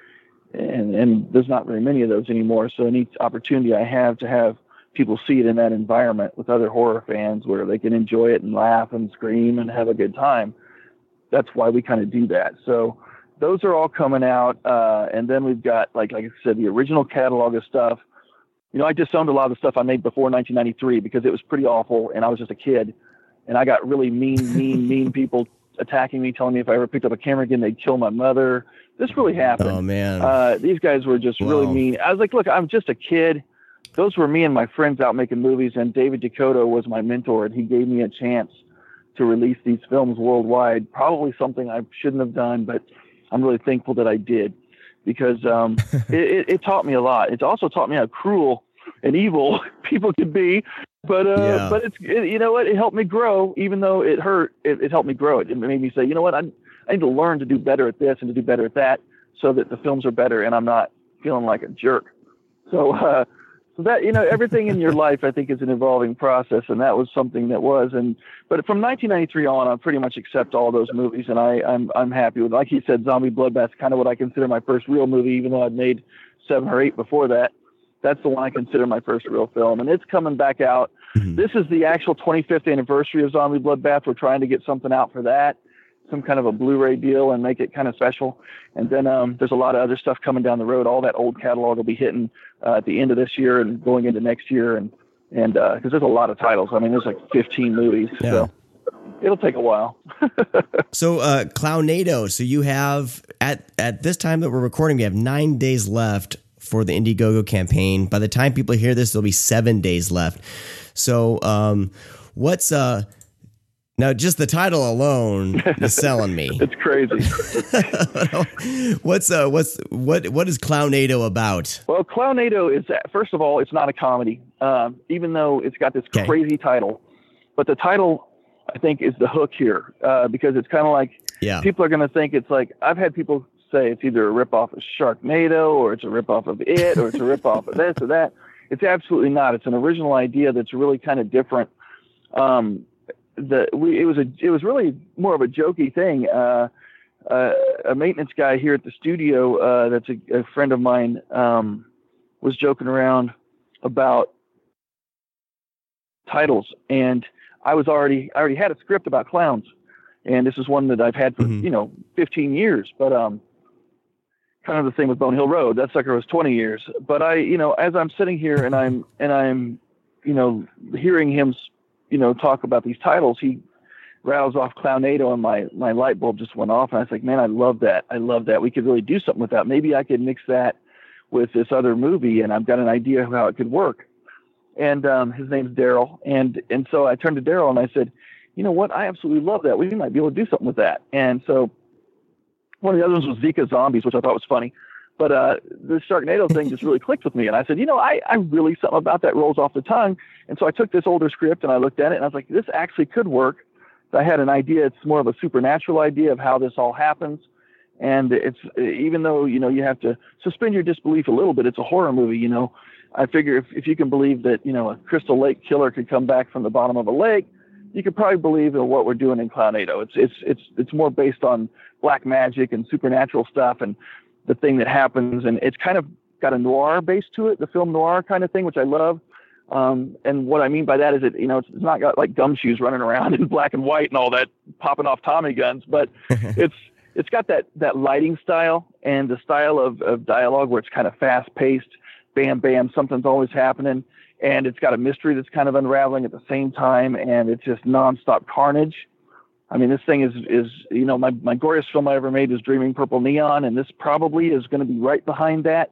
and and there's not very many of those anymore. So any opportunity I have to have people see it in that environment with other horror fans where they can enjoy it and laugh and scream and have a good time, that's why we kind of do that. So those are all coming out, uh, and then we've got like like I said, the original catalog of stuff. You know, I disowned a lot of the stuff I made before 1993 because it was pretty awful, and I was just a kid, and I got really mean, mean, mean people attacking me, telling me if I ever picked up a camera again, they'd kill my mother. This really happened. Oh man, uh, these guys were just wow. really mean. I was like, look, I'm just a kid. Those were me and my friends out making movies, and David DeCoteau was my mentor, and he gave me a chance to release these films worldwide. Probably something I shouldn't have done, but I'm really thankful that I did because um, it, it, it, taught me a lot. It's also taught me how cruel and evil people can be. But uh, yeah. but it's it, you know what? It helped me grow, even though it hurt. It, it helped me grow. It, it made me say, you know what? I I need to learn to do better at this and to do better at that. so that the films are better and I'm not feeling like a jerk. So, uh, so that you know, everything in your life, I think, is an evolving process, and that was something that was. And but from 1993 on, I pretty much accept all those movies, and I, I'm I'm happy with. Like he said, Zombie Bloodbath's kind of what I consider my first real movie, even though I'd made seven or eight before that. That's the one I consider my first real film, and it's coming back out. Mm-hmm. This is the actual 25th anniversary of Zombie Bloodbath. We're trying to get something out for that some kind of a Blu-ray deal and make it kind of special. And then um, there's a lot of other stuff coming down the road. All that old catalog will be hitting uh, at the end of this year and going into next year. And and because uh, there's a lot of titles. I mean, there's like 15 movies. Yeah. So it'll take a while. So, uh, Clownado. So you have at at this time that we're recording, we have nine days left for the Indiegogo campaign. By the time people hear this, there'll be seven days left. So, um, what's uh now just the title alone is selling me. it's crazy. what's uh what's what what is Clownado about? Well, Clownado is first of all, it's not a comedy, um, even though it's got this Okay. crazy title. But the title, I think, is the hook here uh, because it's kind of like Yeah. people are going to think it's like I've had people say it's either a ripoff of Sharknado or it's a ripoff of it or it's a ripoff of this or that. It's absolutely not. It's an original idea that's really kind of different. Um, the we it was a it was really more of a jokey thing. Uh, uh, a maintenance guy here at the studio uh, that's a, a friend of mine um, was joking around about titles, and I was already I already had a script about clowns, and this is one that I've had for Mhm. you know 15 years, but um. Kind of the same with Bone Hill Road. That sucker was 20 years. But I, you know, as I'm sitting here and I'm and I'm, you know, hearing him, you know, talk about these titles, he rattles off Clownado and my my light bulb just went off and I was like, man, I love that. I love that. We could really do something with that. Maybe I could mix that with this other movie and I've got an idea of how it could work. And um, his name's Daryl. And and so I turned to Daryl and I said, you know what? I absolutely love that. We might be able to do something with that. And so one of the other ones was Zika Zombies, which I thought was funny. But uh, the Sharknado thing just really clicked with me. And I said, you know, I, I really, something about that rolls off the tongue. And so I took this older script and I looked at it and I was like, this actually could work. I had an idea. It's more of a supernatural idea of how this all happens. And it's even though, you know, you have to suspend your disbelief a little bit, it's a horror movie, you know. I figure if, if you can believe that, you know, a Crystal Lake killer could come back from the bottom of a lake, you could probably believe in what we're doing in Clownado. It's it's it's it's more based on black magic and supernatural stuff and the thing that happens, and it's kind of got a noir base to it, the film noir kind of thing, which I love. Um, and what I mean by that is it, you know, it's, it's not got like gumshoes running around in black and white and all that popping off Tommy guns, but it's it's got that that lighting style and the style of, of dialogue where it's kind of fast paced, bam bam, something's always happening, and it's got a mystery that's kind of unraveling at the same time, and it's just nonstop carnage. I mean, this thing is is you know my my goriest film I ever made is Dreaming Purple Neon, and this probably is going to be right behind that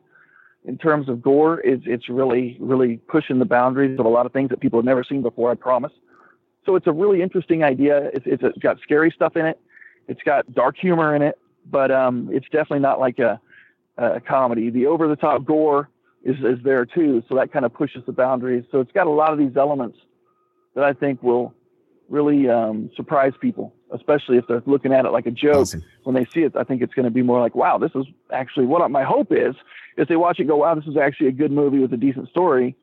in terms of gore. It's it's really really pushing the boundaries of a lot of things that people have never seen before. I promise. So it's a really interesting idea. It's it's, it's got scary stuff in it. It's got dark humor in it, but um, it's definitely not like a, a comedy. The over the top gore is is there too, so that kind of pushes the boundaries. So it's got a lot of these elements that I think will really um, surprise people, especially if they're looking at it like a joke. Awesome. When they see it, I think it's going to be more like, wow, this is actually what my hope is. Is they watch it, go, wow, this is actually a good movie with a decent story,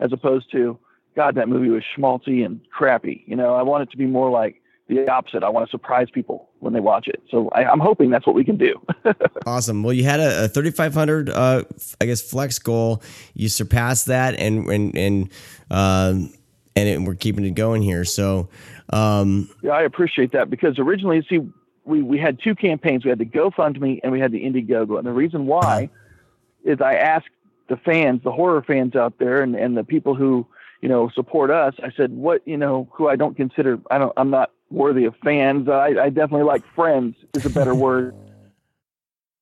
as opposed to, God, that movie was schmaltzy and crappy. You know, I want it to be more like the opposite. I want to surprise people when they watch it. So I, I'm hoping that's what we can do. Awesome. Well, you had a, a 3,500, uh, I guess, flex goal. You surpassed that, and and and um, and it, we're keeping it going here. So, um, Yeah, I appreciate that because originally, see, we, we had two campaigns. We had the GoFundMe and we had the Indiegogo. And the reason why is I asked the fans, the horror fans out there, and, and the people who you know support us. I said, what you know, who I don't consider, I don't, I'm not worthy of fans. I, I definitely like friends is a better word.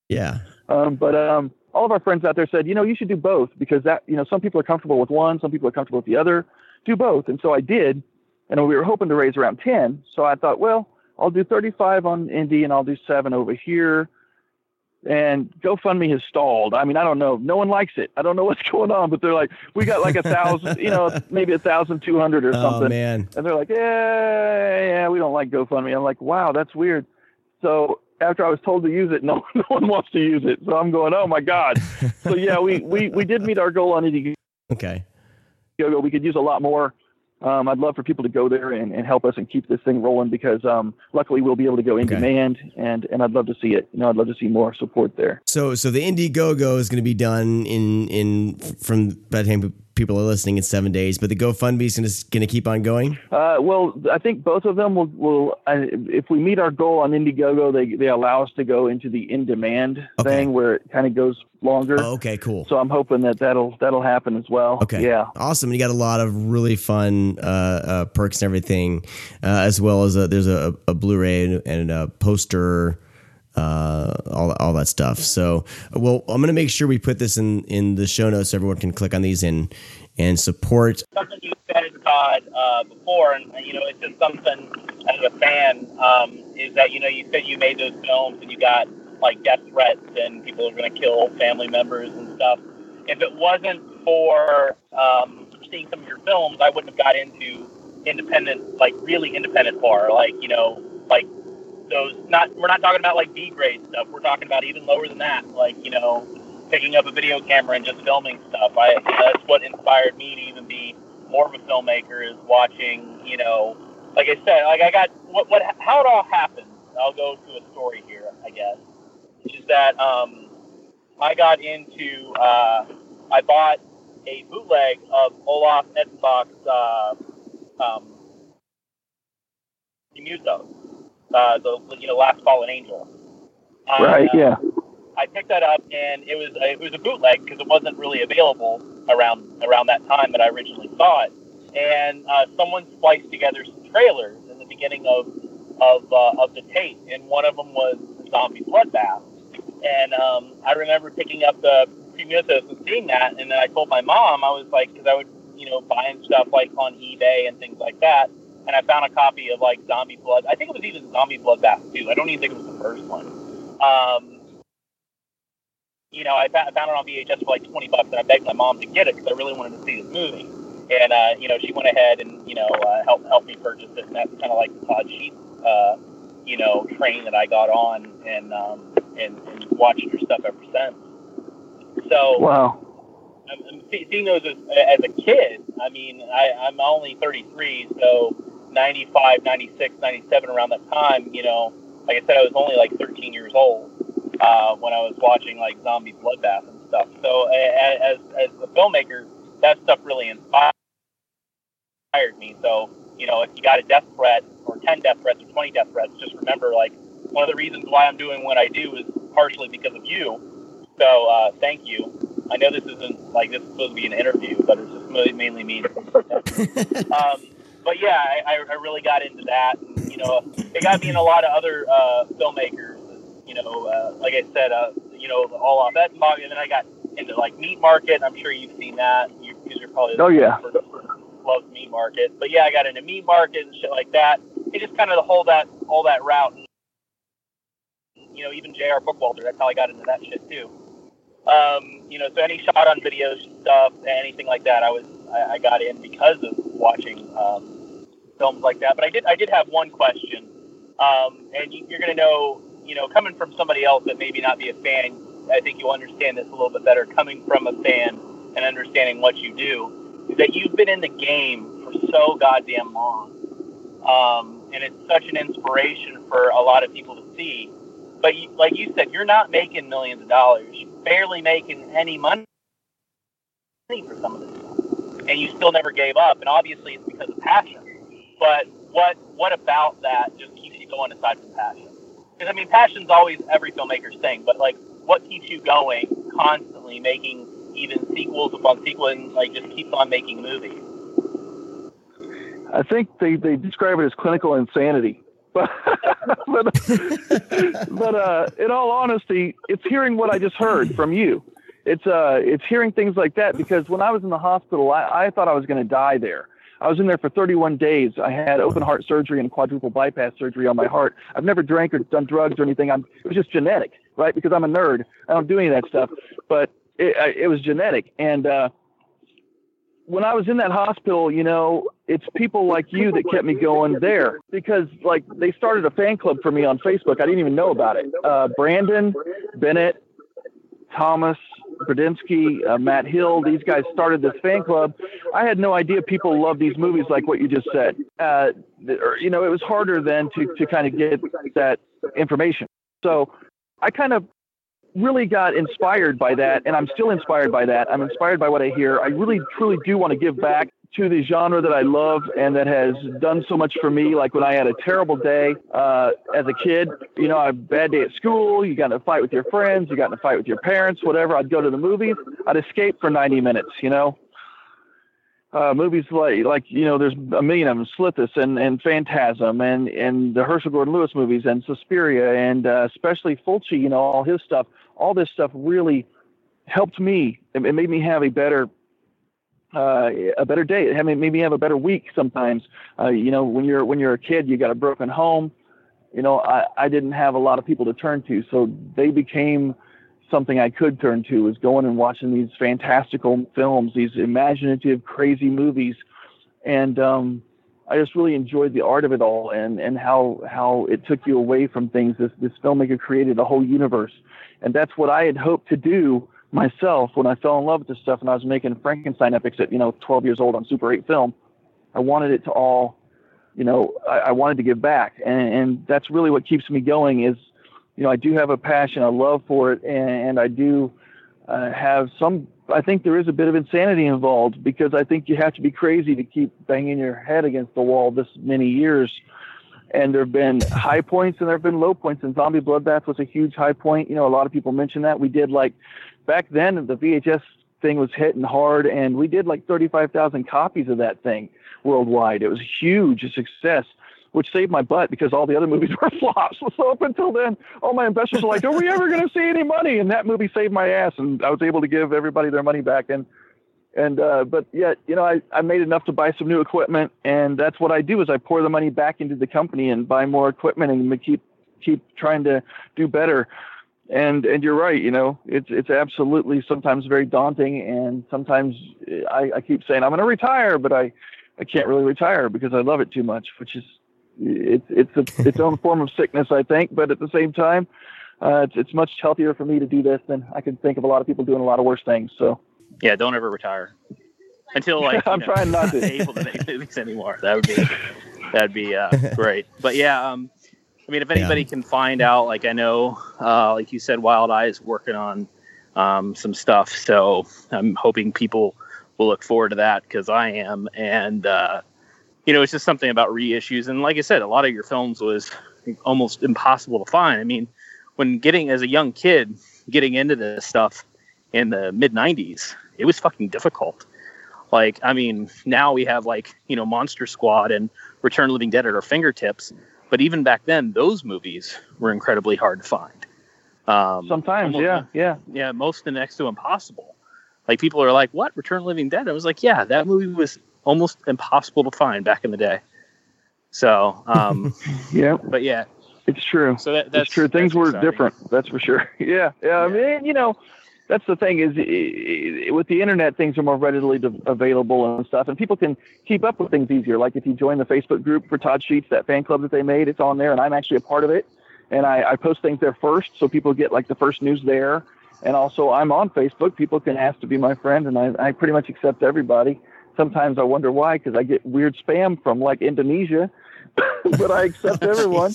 yeah, Um, but um, all of our friends out there said, you know, you should do both because that, you know, some people are comfortable with one, some people are comfortable with the other. Do both, and so I did, and we were hoping to raise around ten. So I thought, well, I'll do thirty-five on Indie, and I'll do seven over here. And GoFundMe has stalled. I mean, I don't know. No one likes it. I don't know what's going on, but they're like, we got like a thousand, you know, maybe a thousand two hundred or something. oh something. man, And they're like, yeah, yeah, we don't like GoFundMe. I'm like, wow, that's weird. So after I was told to use it, no, no one wants to use it. So I'm going, oh my god. so yeah, we we we did meet our goal on Indiegogo. Okay. We could use a lot more. Um, I'd love for people to go there and, and help us and keep this thing rolling because um, luckily we'll be able to go in Okay. demand and and I'd love to see it. You know, I'd love to see more support there. So so the Indiegogo is going to be done in in from by the time people are listening in seven days, but the GoFundMe is going to going to keep on going. Uh, well, I think both of them will, will uh, if we meet our goal on Indiegogo, they, they allow us to go into the in demand Okay. thing where it kind of goes longer. Oh, okay, cool. So I'm hoping that that'll that'll happen as well. Okay. Yeah. Awesome. You got a lot of really fun uh, uh, perks and everything, uh, as well as a, there's a, a Blu-ray and a poster, uh, all all that stuff. So, well, I'm gonna make sure we put this in in the show notes so everyone can click on these and and support. something you said, Todd, uh, before, and you know, it's just something as a fan um, is that you know you said you made those films and you got like death threats and people are going to kill family members and stuff. If it wasn't for um, seeing some of your films, I wouldn't have got into independent, like really independent horror, like you know, like those. Not we're not talking about like B grade stuff. We're talking about even lower than that, like you know, picking up a video camera and just filming stuff. I that's what inspired me to even be more of a filmmaker is watching, you know, like I said, like I got what what how it all happened. I'll go to a story here, I guess, which is that um, I got into uh, I bought a bootleg of Olaf Ittenbach's uh, um, Muso, uh, the you know Last Fallen Angel. I, Right. uh, Yeah. I picked that up, and it was a, it was a bootleg because it wasn't really available around around that time that I originally saw it. And uh, someone spliced together some trailers in the beginning of of uh, of the tape, and one of them was the zombie bloodbath. And um, I remember picking up the Premutos and seeing that, and then I told my mom I was like, because I would you know buying stuff like on eBay and things like that, and I found a copy of like Zombie Blood. I think it was even Zombie Bloodbath too. I don't even think it was the first one. Um, you know, I found, I found it on VHS for like 20 bucks, and I begged my mom to get it because I really wanted to see this movie. And, uh, you know, she went ahead and, you know, uh, helped, helped me purchase it. And that's kind of like the Todd Sheets, uh, you know, train that I got on and, um, and, and watched her stuff ever since. So, Wow. I'm, I'm seeing those as, as a kid. I mean, I, I'm only 33, so 95, 96, 97, around that time, you know, like I said, I was only like 13 years old uh, when I was watching like Zombie Bloodbath and stuff. So as, as a filmmaker, that stuff really inspired me. So, you know, if you got a death threat or 10 death threats or 20 death threats, just remember, like, one of the reasons why I'm doing what I do is partially because of you. So, uh, thank you. I know this isn't like this is supposed to be an interview, but it's just mainly me. um, but yeah, I, I really got into that. And, you know, it got me in a lot of other uh, filmmakers. You know, uh, like I said, uh, you know, all off that and then I got into like Meat Market. I'm sure you've seen that. You, because you're probably Oh, yeah. loves Meat Market. But yeah, I got into Meat Market and shit like that. It just kind of the whole that all that route. You know, even J.R. Bookwalter. That's how I got into that shit too. Um, you know, so any shot on video stuff, anything like that, I was I, I got in because of watching um, films like that. But I did I did have one question, um, and you, you're going to know, you know, coming from somebody else that maybe not be a fan, I think you'll understand this a little bit better. Coming from a fan and understanding what you do, that you've been in the game for so goddamn long, um, and it's such an inspiration for a lot of people to see. But you, like you said, you're not making millions of dollars. You're barely making any money for some of this and you still never gave up. And obviously, it's because of passion. But what what about that just keeps you going aside from passion? Because I mean, passion's always every filmmaker's thing. But like, what keeps you going constantly, making even sequels upon sequel, and like just keeps on making movies? I think they, they describe it as clinical insanity. But but, but uh, in all honesty, it's hearing what I just heard from you. It's uh, it's hearing things like that because when I was in the hospital, I, I thought I was going to die there. I was in there for 31 days. I had open heart surgery and quadruple bypass surgery on my heart. I've never drank or done drugs or anything. I'm, it was just genetic, right? Because I'm a nerd. I don't do any of that stuff. But it, I- it was genetic. And uh, when I was in that hospital, you know, it's people like you that kept me going there because like they started a fan club for me on Facebook. I didn't even know about it. Uh, Brandon, Bennett, Thomas, Bradinsky, uh, Matt Hill, these guys started this fan club. I had no idea people love these movies like what you just said. Uh, or, you know, it was harder then to, to kind of get that information. So I kind of really got inspired by that, and I'm still inspired by that. I'm inspired by what I hear. I really, truly do want to give back to the genre that I love and that has done so much for me. Like when I had a terrible day uh, as a kid, you know, a bad day at school, you got in a fight with your friends, you got in a fight with your parents, whatever. I'd go to the movies. I'd escape for 90 minutes, you know. Uh, movies like like you know there's a million of them Slithis and and Phantasm and and the Herschell Gordon Lewis movies and Suspiria and uh, especially Fulci you know all his stuff all this stuff really helped me. It, it made me have a better uh, a better day. It made me have a better week. Sometimes, uh, you know, when you're when you're a kid, you got a broken home. You know, I, I didn't have a lot of people to turn to, so they became something I could turn to. Was going and watching these fantastical films, these imaginative, crazy movies, and um, I just really enjoyed the art of it all and and how how it took you away from things. This this filmmaker created a whole universe, and that's what I had hoped to do myself when I fell in love with this stuff and I was making Frankenstein epics at you know 12 years old on Super 8 film. I wanted it to all, you know, I, I wanted to give back, and, and that's really what keeps me going. Is you know I do have a passion, a love for it, and, and I do uh, have some I think there is a bit of insanity involved because I think you have to be crazy to keep banging your head against the wall this many years. And there have been high points and there have been low points. And Zombie Bloodbath was a huge high point. You know, a lot of people mention that. We did like back then, the VHS thing was hitting hard, and we did like 35,000 copies of that thing worldwide. It was huge a success which saved my butt because all the other movies were flops. So up until then, all my investors were like, "Are we ever going to see any money?" And that movie saved my ass, and I was able to give everybody their money back. And and uh, but yet, you know, I, I made enough to buy some new equipment, and that's what I do is I pour the money back into the company and buy more equipment and keep keep trying to do better. And and you're right, you know, it's it's absolutely sometimes very daunting, and sometimes I, I keep saying I'm going to retire, but I I can't really retire because I love it too much, which is it's it's a, its own form of sickness, I think. But at the same time, uh, it's it's much healthier for me to do this than I can think of a lot of people doing a lot of worse things. So yeah, don't ever retire until like I'm know, trying not to be able to make movies anymore. That would be that'd be uh, great. But yeah, um, I mean, if anybody yeah. can find out, like I know, uh, like you said, Wild Eye is working on um, some stuff, so I'm hoping people will look forward to that because I am and. Uh, you know, it's just something about reissues. And like I said, a lot of your films was almost impossible to find. I mean, when getting as a young kid, getting into this stuff in the mid 90s, it was fucking difficult. Like, I mean, now we have like, you know, Monster Squad and Return of Living Dead at our fingertips. But even back then, those movies were incredibly hard to find. Um, Sometimes, almost, yeah, yeah. Yeah, most the next to impossible. Like, people are like, what? Return of Living Dead? I was like, yeah, that movie was almost impossible to find back in the day. So, um, yeah, but yeah, it's true. So that, that's it's true. Things were exciting. different. That's for sure. yeah, yeah. I mean, you know, that's the thing is it, with the internet, things are more readily available and stuff, and people can keep up with things easier. Like if you join the Facebook group for Todd Sheets, that fan club that they made, it's on there, and I'm actually a part of it. And I, I post things there first, so people get like the first news there. And also, I'm on Facebook. People can ask to be my friend, and I, I pretty much accept everybody sometimes I wonder why, because I get weird spam from like Indonesia, but I accept everyone,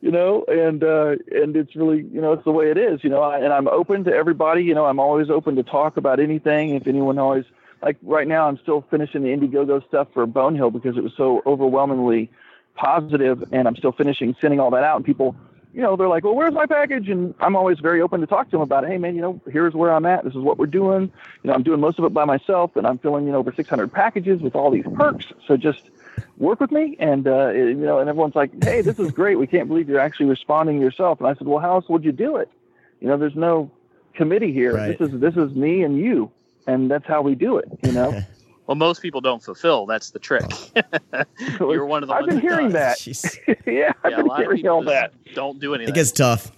you know, and uh, and it's really, you know, it's the way it is, you know, I, and I'm open to everybody, you know, I'm always open to talk about anything. If anyone always like right now, I'm still finishing the Indiegogo stuff for Bonehill because it was so overwhelmingly positive, and I'm still finishing sending all that out, and people you know, they're like, well, where's my package? And I'm always very open to talk to them about it. Hey, man, you know, here's where I'm at. This is what we're doing. You know, I'm doing most of it by myself, and I'm filling, you know, over 600 packages with all these perks. So just work with me. And, uh, you know, and everyone's like, hey, this is great. We can't believe you're actually responding yourself. And I said, well, how else would you do it? You know, there's no committee here. Right. This is, this is me and you. And that's how we do it, you know? Well, most people don't fulfill. That's the trick. You're one of the I've ones been hearing that. Jeez. yeah, I've Yeah, a been lot of hearing people all that. don't do anything. It gets tough.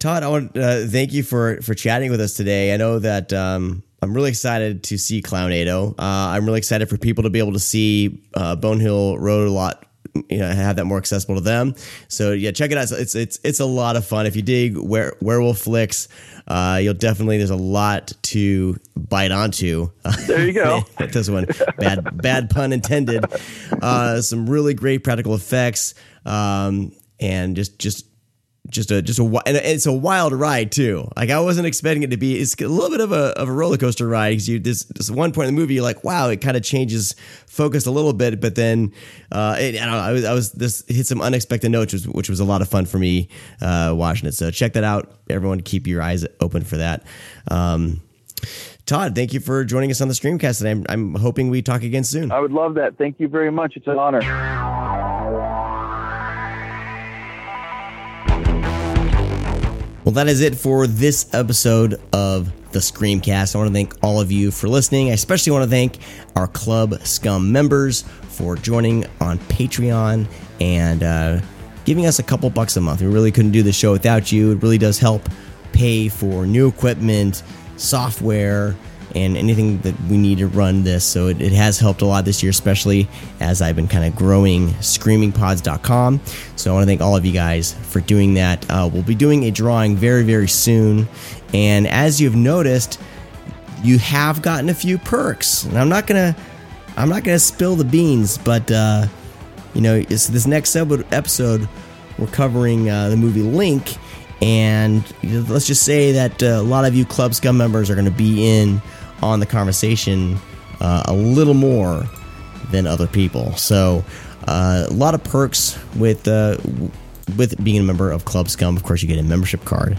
Todd, I want to uh, thank you for for chatting with us today. I know that um, I'm really excited to see Clownado. Uh, I'm really excited for people to be able to see uh, Bonehill Road a lot. You know, have that more accessible to them. So yeah, check it out. It's it's it's a lot of fun. If you dig were, werewolf flicks, uh, you'll definitely there's a lot to bite onto. There you go. this one, bad bad pun intended. Uh, some really great practical effects, um, and just just just a just a and it's a wild ride too. Like I wasn't expecting it to be. It's a little bit of a of a roller coaster ride because you this this one point in the movie you're like wow it kind of changes focus a little bit, but then uh, it, I don't know I was, I was this hit some unexpected notes which was, which was a lot of fun for me uh, watching it. So check that out, everyone. Keep your eyes open for that. Um, Todd, thank you for joining us on the Screamcast, and I'm I'm hoping we talk again soon. I would love that. Thank you very much. It's an honor. Well, that is it for this episode of the Screamcast. I want to thank all of you for listening. I especially want to thank our Club Scum members for joining on Patreon and uh, giving us a couple bucks a month. We really couldn't do the show without you. It really does help pay for new equipment, software, and anything that we need to run this. So it, it has helped a lot this year, especially as I've been kind of growing screamingpods.com. So I want to thank all of you guys for doing that. Uh, we'll be doing a drawing very, very soon. And as you've noticed, you have gotten a few perks. And I'm not going to. I'm not to spill the beans, but uh, you know, this next episode we're covering uh, the movie Link, and let's just say that uh, a lot of you Club Scum members are going to be in on the conversation uh, a little more than other people. So uh, a lot of perks with uh, with being a member of Club Scum. Of course, you get a membership card.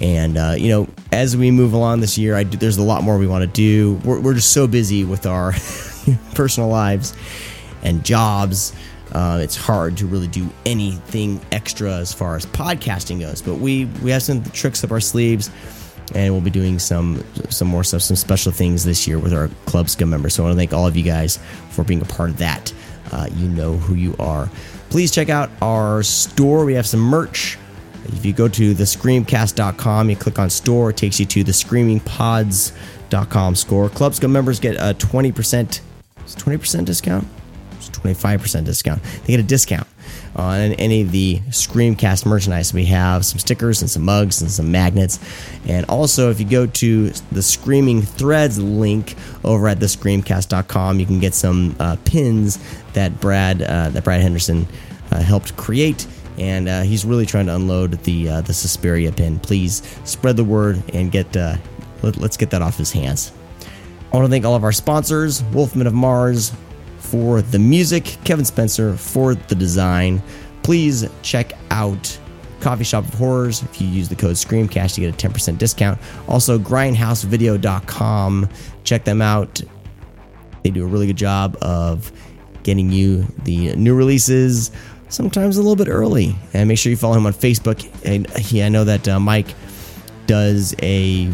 And uh, you know, as we move along this year, I do, there's a lot more we want to do. We're, we're just so busy with our personal lives and jobs. Uh, it's hard to really do anything extra as far as podcasting goes. But we we have some tricks up our sleeves, and we'll be doing some some more stuff, some special things this year with our Club Scum members. So I want to thank all of you guys for being a part of that. Uh, you know who you are. Please check out our store. We have some merch. If you go to thescreamcast.com, you click on store, it takes you to the screamingpods.com score. Club Scum members get a 20%, 20% discount? It's 25% discount. They get a discount on any of the Screamcast merchandise. We have some stickers and some mugs and some magnets. And also, if you go to the Screaming Threads link over at thescreamcast.com, you can get some uh, pins that Brad uh, that Brad Henderson uh, helped create and uh, he's really trying to unload the uh, the Suspiria pin. Please spread the word and get uh, let, us get that off his hands. I want to thank all of our sponsors: Wolfman of Mars for the music, Kevin Spencer for the design. Please check out Coffee Shop of Horrors. If you use the code Screamcast, you get a 10% discount. Also, grindhousevideo.com. Check them out. They do a really good job of getting you the new releases, sometimes a little bit early. And make sure you follow him on Facebook. And he, I know that uh, Mike does a,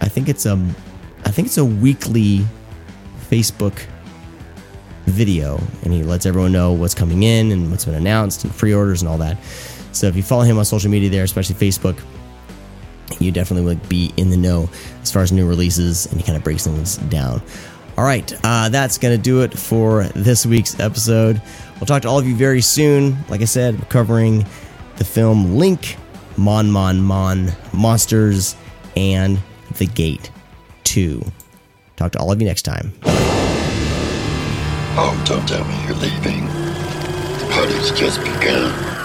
I think it's a, I think it's a weekly Facebook video, and he lets everyone know what's coming in and what's been announced and pre-orders and all that. So if you follow him on social media there, especially Facebook, you definitely would be in the know as far as new releases, and he kind of breaks things down. All right, uh, that's going to do it for this week's episode. We'll talk to all of you very soon. Like I said, we're covering the film Link, Mon Mon Mon, Monsters, and The Gate 2. Talk to all of you next time. Oh, don't tell me you're leaving. The party's just begun.